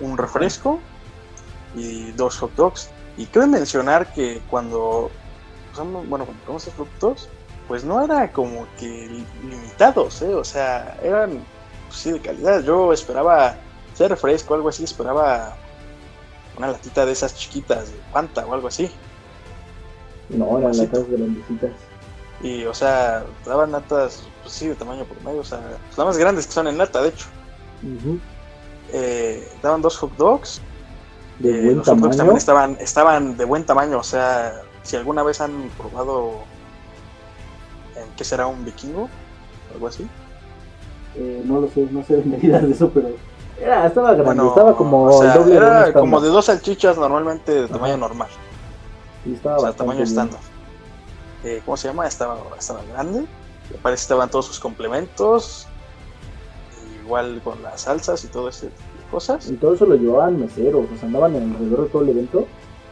un refresco y dos hot dogs. Y quiero mencionar que cuando usamos, bueno, cuando compramos estos productos, pues no era como que limitados, ¿eh? O sea, eran, pues, sí, de calidad. Yo esperaba, ser refresco o algo así, esperaba una latita de esas chiquitas de Fanta o algo así. No, eran latas grandecitas. Y, o sea, daban latas, pues sí, de tamaño por medio, o sea, pues, las más grandes que son en lata, de hecho. Eh, daban dos hot dogs de eh, buen los tamaño. también estaban, estaban de buen tamaño, o sea, si alguna vez han probado en qué será un vikingo, algo así. Eh, no lo sé, no sé de medidas de eso, pero era, estaba grande, estaba como o sea, era como de dos salchichas normalmente de tamaño normal. Y estaba o sea, tamaño estándar. Eh, ¿Cómo se llama? Estaba, estaba grande. Parece que estaban todos sus complementos. Igual con las salsas y todo ese cosas. Y todo eso lo llevaban meseros, o sea, andaban alrededor de todo el evento.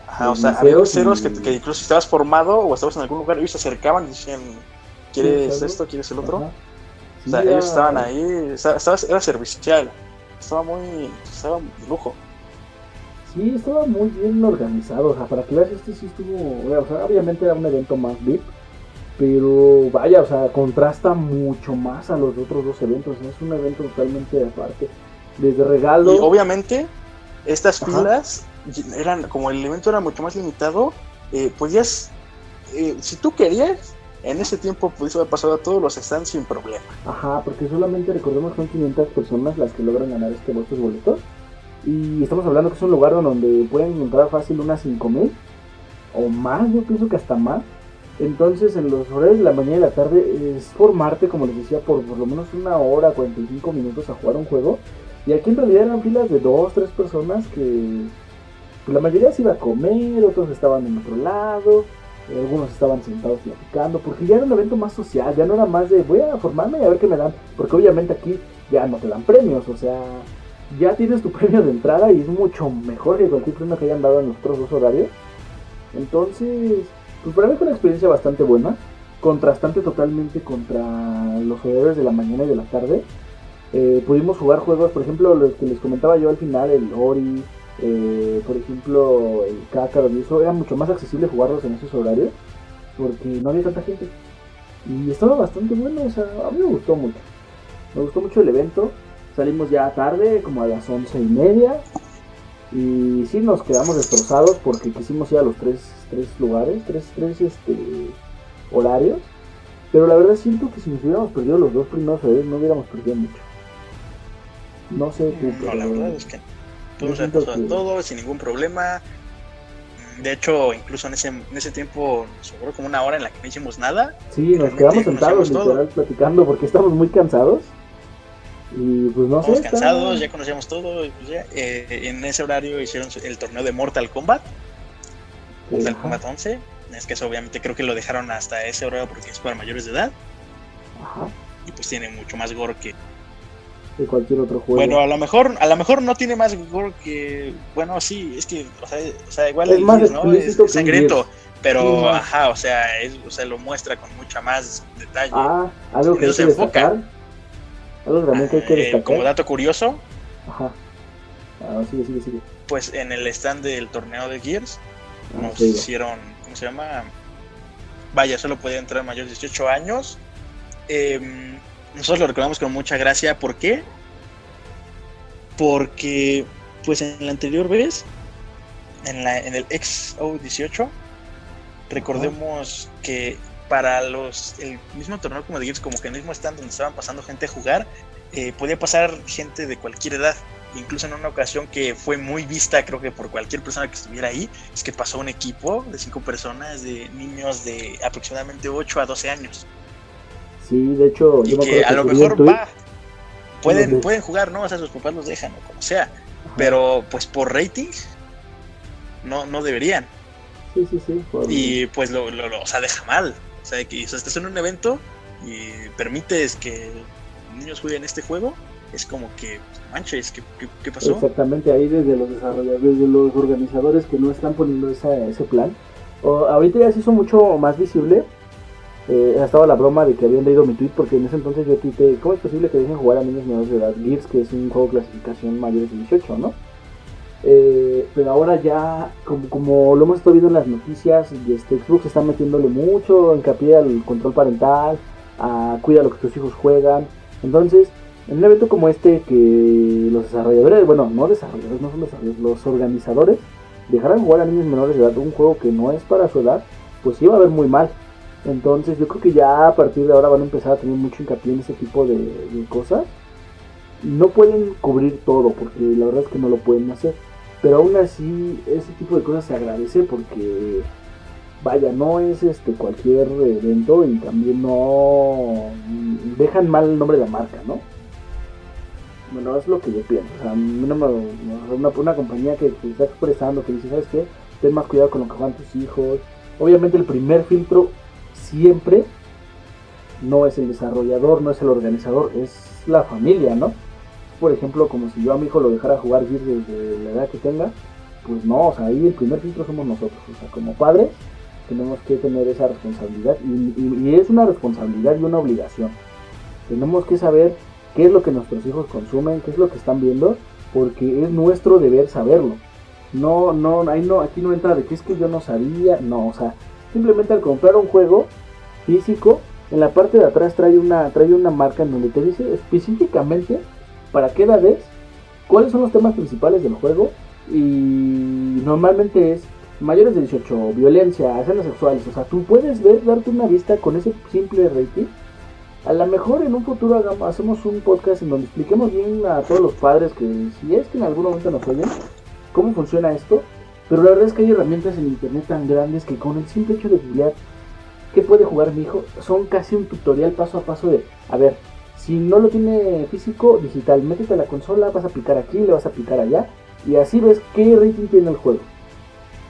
Ajá, o sea, había meseros que, que, incluso si estabas formado o estabas en algún lugar, ellos se acercaban y decían, ¿quieres esto? ¿Quieres el otro? o sea, ellos estaban ahí, estaba, era servicial, estaba muy, estaba de lujo. Sí, estaba muy bien organizado, o sea, para que veas, este sí estuvo, o sea, obviamente era un evento más VIP, pero vaya, o sea, contrasta mucho más a los otros dos eventos, es un evento totalmente aparte desde regalo. Y obviamente, estas pilas eran, como el evento era mucho más limitado, eh, podías, eh, si tú querías, en ese tiempo pudiste haber pasado a todos los stands sin problema. Ajá, porque solamente recordemos que son 500 personas las que logran ganar este estos boletos. Y estamos hablando que es un lugar donde pueden encontrar fácil unas 5000 o más, yo pienso que hasta más. Entonces, en los horarios de la mañana y la tarde es formarte, como les decía, por por lo menos una hora, 45 minutos a jugar un juego y aquí en realidad eran filas de dos, tres personas que pues, la mayoría se iba a comer, otros estaban en otro lado, algunos estaban sentados platicando, porque ya era un evento más social, ya no era más de voy a formarme y a ver qué me dan, porque obviamente aquí ya no te dan premios, o sea, ya tienes tu premio de entrada y es mucho mejor que cualquier premio que hayan dado en los otros dos horarios. Entonces, pues para mí fue una experiencia bastante buena, contrastante totalmente contra los horarios de la mañana y de la tarde. Eh, pudimos jugar juegos, por ejemplo, los que les comentaba yo al final, el Ori, Eh, por ejemplo, el Kakarot y eso era mucho más accesible jugarlos en esos horarios porque no había tanta gente. Y estaba bastante bueno, o sea, a mí me gustó mucho. Me gustó mucho el evento. Salimos ya tarde, como a las once y media. Y sí nos quedamos destrozados porque quisimos ir a los tres, tres lugares, tres, tres este, horarios. Pero la verdad siento que si nos hubiéramos perdido los dos primeros horarios no hubiéramos perdido mucho. No sé tú, No, la verdad es que todo se pasó todo sin ningún problema. De hecho, incluso en ese, en ese tiempo nos sobró como una hora en la que no hicimos nada. Sí, nos quedamos sentados literal platicando porque estábamos muy cansados. Y pues no Estamos cansados, ya conocíamos todo. pues ya, eh, en ese horario hicieron el torneo de Mortal Kombat. Mortal Kombat 11. Es que eso obviamente creo que lo dejaron hasta ese horario porque es para mayores de edad. Ajá. Y pues tiene mucho más gore que, cualquier otro juego. Bueno, a lo mejor, a lo mejor no tiene más gore que, bueno, sí, es que, o sea, o sea igual es, más ¿no? es, sangriento, pero, ajá, o sea, es, o sea, lo muestra con mucha más detalle. Ah, algo que hay que destacar. Algo también que hay que eh, destacar. como dato curioso. Ajá. Ah, sigue, sigue, sigue. Pues en el stand del torneo de Gears nos hicieron, ¿cómo se llama? Vaya, solo podía entrar mayores de 18 años. Eh, nosotros lo recordamos con mucha gracia. ¿Por qué? Porque, pues en la anterior vez, en, la, en el XO18, recordemos que para los el mismo torneo como de como que en el mismo stand donde estaban pasando gente a jugar, eh, podía pasar gente de cualquier edad. Incluso en una ocasión que fue muy vista, creo que por cualquier persona que estuviera ahí, es que pasó un equipo de cinco personas, de niños de aproximadamente 8 a 12 años. Sí, de hecho, y que a lo mejor va. Pueden, pueden jugar, ¿no? O sea, sus papás los dejan o como sea. Pero pues por rating, no, no deberían. Sí, sí, sí. Y pues lo, lo, o sea, deja mal. O sea, que o sea, estás en un evento y permites que niños jueguen este juego, es como que, manches, ¿qué, qué, pasó? Exactamente, ahí desde los desarrolladores, desde los organizadores que no están poniendo esa, ese plan. O, ahorita ya se hizo mucho más visible eh, estaba la broma de que habían leído mi tweet porque en ese entonces yo tuiteé, ¿cómo es posible que dejen jugar a niños menores de edad? Gears, que es un juego de clasificación mayores de 18, ¿no? Eh, pero ahora ya, como, como, lo hemos estado viendo en las noticias, este, Xbox está metiéndole mucho hincapié al control parental, a cuida lo que tus hijos juegan. Entonces, en un evento como este, que los desarrolladores, bueno, no desarrolladores, no son desarrolladores, los organizadores, dejaran jugar a niños menores de edad un juego que no es para su edad, pues iba a ver muy mal. Entonces yo creo que ya a partir de ahora van a empezar a tener mucho hincapié en ese tipo de, cosas. No pueden cubrir todo porque la verdad es que no lo pueden hacer. Pero aún así ese tipo de cosas se agradece porque vaya, no es este cualquier evento y también no dejan mal el nombre de la marca, ¿no? Bueno, es lo que yo pienso. O sea, una, una, compañía que, que, está expresando, que dice, ¿sabes qué? Ten más cuidado con lo que juegan tus hijos. Obviamente el primer filtro siempre no es el desarrollador, no es el organizador, es la familia, ¿no? Por ejemplo, como si yo a mi hijo lo dejara jugar Gears desde la edad que tenga, pues no, o sea, ahí el primer filtro somos nosotros, o sea, como padres tenemos que tener esa responsabilidad y, es una responsabilidad y una obligación. Tenemos que saber qué es lo que nuestros hijos consumen, qué es lo que están viendo, porque es nuestro deber saberlo. No, no, ahí no, aquí no entra de que es que yo no sabía, no, o sea, Simplemente al comprar un juego físico, en la parte de atrás trae una, trae una marca en donde te dice específicamente para qué edad es, cuáles son los temas principales del juego y normalmente es mayores de 18, violencia, escenas sexuales, o sea, tú puedes ver, darte una vista con ese simple rating. A lo mejor en un futuro hagamos, hacemos un podcast en donde expliquemos bien a todos los padres que si es que en algún momento nos oyen, cómo funciona esto pero la verdad es que hay herramientas en internet tan grandes que con el simple hecho de googlear qué puede jugar mi hijo, son casi un tutorial paso a paso de, a ver, si no lo tiene físico, digital, métete a la consola, vas a picar aquí, le vas a picar allá, y así ves qué rating tiene el juego.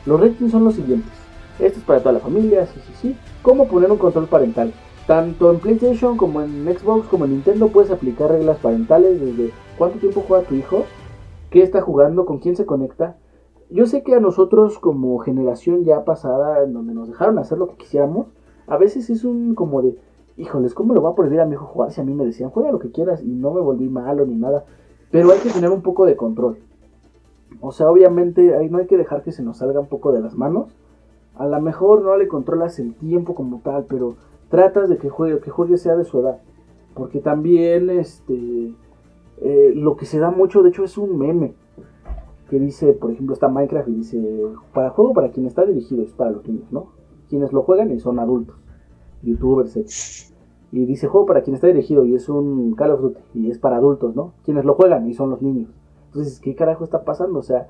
Los ratings son los siguientes. Esto es para toda la familia, sí, sí, sí. ¿Cómo poner un control parental? Tanto en PlayStation como en Xbox como en Nintendo puedes aplicar reglas parentales desde cuánto tiempo juega tu hijo, qué está jugando, con quién se conecta, yo sé que a nosotros como generación ya pasada, en donde nos dejaron hacer lo que quisiéramos, a veces es un como de, híjoles, ¿cómo lo va a prohibir a mi hijo jugar si a mí me decían, juega lo que quieras y no me volví malo ni nada? Pero hay que tener un poco de control. O sea, obviamente no hay que dejar que se nos salga un poco de las manos. A lo mejor no le controlas el tiempo como tal, pero tratas de que juegue, que juegue sea de su edad. Porque también este eh, lo que se da mucho, de hecho, es un meme. Que dice, por ejemplo, está Minecraft y dice, para juego para quien está dirigido es para los niños, ¿no? Quienes lo juegan y son adultos, youtubers, etc. Y dice juego para quien está dirigido y es un Call of Duty y es para adultos, ¿no? Quienes lo juegan y son los niños. Entonces, ¿qué carajo está pasando? O sea,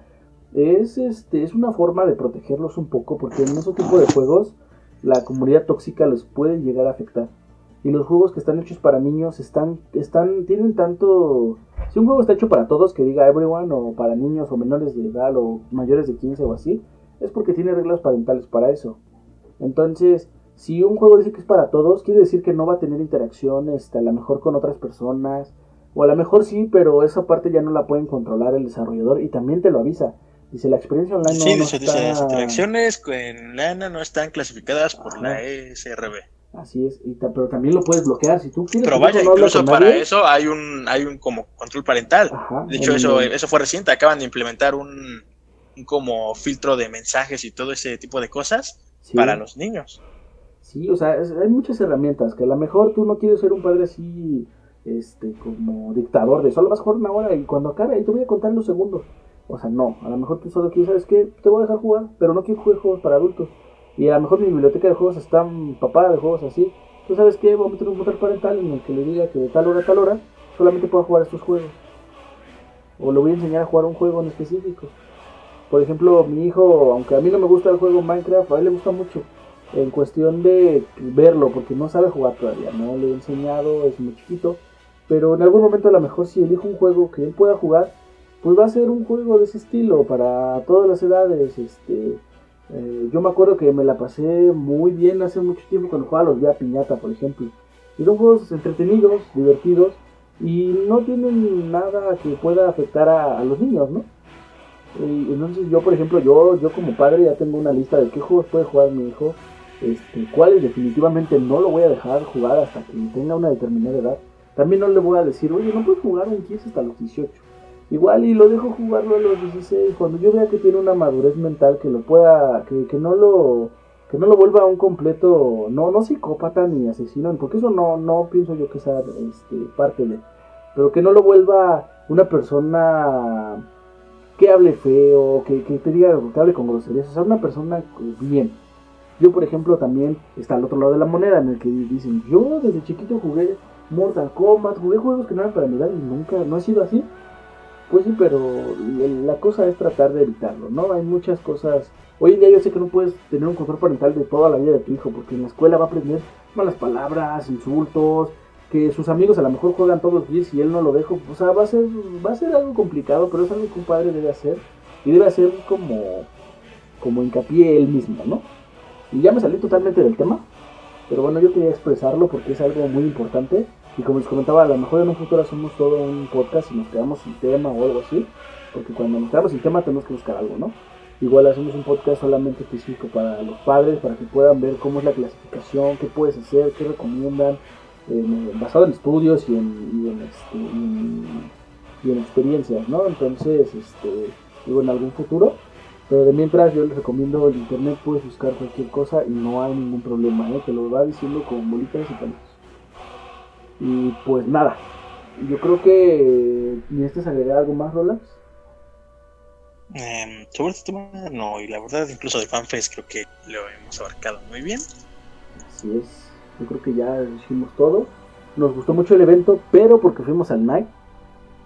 es, este, es una forma de protegerlos un poco porque en ese tipo de juegos la comunidad tóxica les puede llegar a afectar. Y los juegos que están hechos para niños están, están, tienen tanto... Si un juego está hecho para todos, que diga everyone, o para niños o menores de edad, o mayores de 15 o así, es porque tiene reglas parentales para eso. Entonces, si un juego dice que es para todos, quiere decir que no va a tener interacción, este, a lo mejor con otras personas, o a lo mejor sí, pero esa parte ya no la pueden controlar el desarrollador y también te lo avisa. Dice, la experiencia online no, Sí, no dice, está... dice, las interacciones en lana no están clasificadas por la ESRB. Así es, y pero también lo puedes bloquear si tú quieres. Pero vaya, no incluso para nadie, eso hay un, hay un como control parental. Ajá, De hecho, en- eso, eso fue reciente. Acaban de implementar un, un como filtro de mensajes y todo ese tipo de cosas sí. para los niños. Sí, o sea, es- hay muchas herramientas que a lo mejor tú no quieres ser un padre así, este, como dictador de solo vas a jugar una hora y cuando acabe ahí te voy a contar los segundos. O sea, no, a lo mejor tú solo quieres, ¿sabes qué? Te voy a dejar jugar, pero no quiero jugar juegos para adultos. Y a lo mejor mi biblioteca de juegos está papada de juegos así. ¿Tú sabes qué? Voy a meter un control parental en el que le diga que de tal hora a tal hora solamente pueda jugar estos juegos. O le voy a enseñar a jugar un juego en específico. Por ejemplo, mi hijo, aunque a mí no me gusta el juego Minecraft, a él le gusta mucho en cuestión de verlo, porque no sabe jugar todavía, no le he enseñado, es muy chiquito, pero en algún momento a lo mejor si elijo un juego que él pueda jugar, pues va a ser un juego de ese estilo para todas las edades, este, eh, yo me acuerdo que me la pasé muy bien hace mucho tiempo cuando jugaba los Vía Piñata, por ejemplo, y son juegos entretenidos, divertidos, y no tienen nada que pueda afectar a, los niños, ¿no? Entonces yo, por ejemplo, yo, yo como padre ya tengo una lista de qué juegos puede jugar mi hijo, este, cuáles definitivamente no lo voy a dejar jugar hasta que tenga una determinada edad. También no le voy a decir, oye, no puedes jugar un 15 hasta los 18. Igual y lo dejo jugarlo a los 16, cuando yo vea que tiene una madurez mental que lo pueda, que, que no lo que no lo vuelva un completo, no, no psicópata ni asesino, porque eso no, no pienso yo que sea este, parte de, pero que no lo vuelva una persona que hable feo, que, que te diga, que hable con groserías, o sea, una persona bien. Yo, por ejemplo, también está al otro lado de la moneda en el que dicen, yo desde chiquito jugué Mortal Kombat, jugué juegos que no eran para mi edad y nunca, no he sido así. Pues sí, pero la cosa es tratar de evitarlo, ¿no? Hay muchas cosas. Hoy en día yo sé que no puedes tener un control parental de toda la vida de tu hijo, porque en la escuela va a aprender malas palabras, insultos, que sus amigos a lo mejor juegan todos los días y él no lo deja. O sea, va a ser, va a ser algo complicado, pero es algo que un padre debe hacer y debe hacer como, como hincapié él mismo, ¿no? Y ya me salí totalmente del tema, pero bueno, yo quería expresarlo porque es algo muy importante. Y como les comentaba, a lo mejor en un futuro hacemos todo un podcast y nos quedamos sin tema o algo así. Porque cuando nos quedamos sin tema tenemos que buscar algo, ¿no? Igual hacemos un podcast solamente específico para los padres, para que puedan ver cómo es la clasificación, qué puedes hacer, qué recomiendan, eh, basado en estudios y en, y en, este, y en- experiencias, ¿no? Entonces, este, digo, en algún futuro. Pero de mientras yo les recomiendo el internet, puedes buscar cualquier cosa y no hay ningún problema, ¿eh? Te lo va diciendo con bolitas y palitos. Y pues nada, yo creo que necesitas agregar algo más, Rolas. Em, sobre este tema, no, y la verdad, incluso de FanFest creo que lo hemos abarcado muy bien. Así es, yo creo que ya hicimos todo. Nos gustó mucho el evento, pero porque fuimos al night,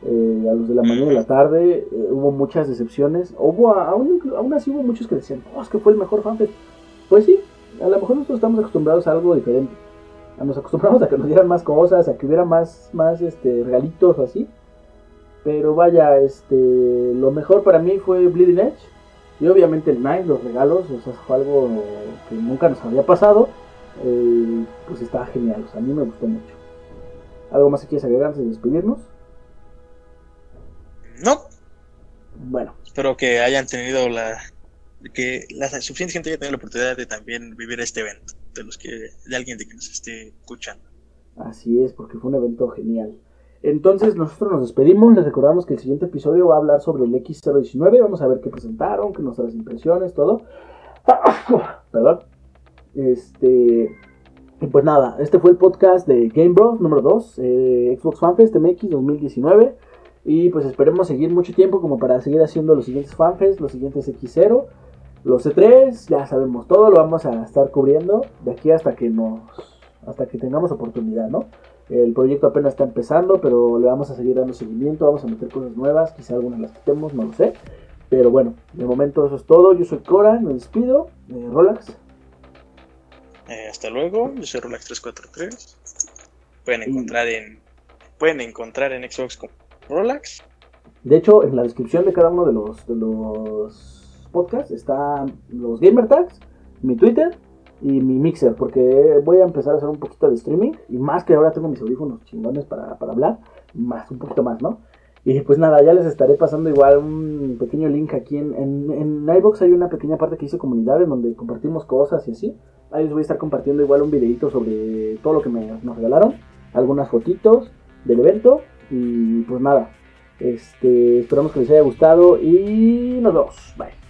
eh, a los de la mañana y la tarde, eh, hubo muchas decepciones. Hubo, aún, aún así hubo muchos que decían, oh, es que fue el mejor FanFest. Pues sí, a lo mejor nosotros estamos acostumbrados a algo diferente. Nos acostumbramos a que nos dieran más cosas, a que hubiera más, más este, regalitos o así. Pero vaya, este, lo mejor para mí fue Bleeding Edge. Y obviamente el Night, los regalos, o sea, fue algo que nunca nos había pasado. Eh, pues estaba genial, o sea, a mí me gustó mucho. ¿Algo más que quieres agregar antes de despedirnos? No, Bueno, espero que hayan tenido la. que la suficiente gente haya tenido la oportunidad de también vivir este evento, de los que. de alguien de que nos esté escuchando. así es, porque fue un evento genial. Entonces nosotros nos despedimos, les recordamos que el siguiente episodio va a hablar sobre el X019, vamos a ver qué presentaron, qué nuestras impresiones, todo. Perdón. Este, pues nada, este fue el podcast de Game Bros número 2, eh, Xbox FanFest MX 2019. Y pues esperemos seguir mucho tiempo como para seguir haciendo los siguientes FanFest, los siguientes X0, los C3, ya sabemos todo, lo vamos a estar cubriendo de aquí hasta que nos hasta que tengamos oportunidad, ¿no? El proyecto apenas está empezando, pero le vamos a seguir dando seguimiento, vamos a meter cosas nuevas, quizá algunas las quitemos, no lo sé. Pero bueno, de momento eso es todo. Yo soy Cora, me despido. Eh, Rolax. Eh, hasta luego, yo soy Rolax343. Pueden encontrar en pueden encontrar en Xbox con Rolax. De hecho, en la descripción de cada uno de los de los podcasts están los gamer tags, mi Twitter y mi mixer, porque voy a empezar a hacer un poquito de streaming y más que ahora tengo mis audífonos chingones para, para hablar, más un poquito más, ¿no? Y pues nada, ya les estaré pasando igual un pequeño link aquí en, en, en iVox hay una pequeña parte que dice comunidad en donde compartimos cosas y así. Ahí les voy a estar compartiendo igual un videito sobre todo lo que me, nos regalaron, algunas fotitos del evento y pues nada, este, esperamos que les haya gustado y nos vemos. Bye.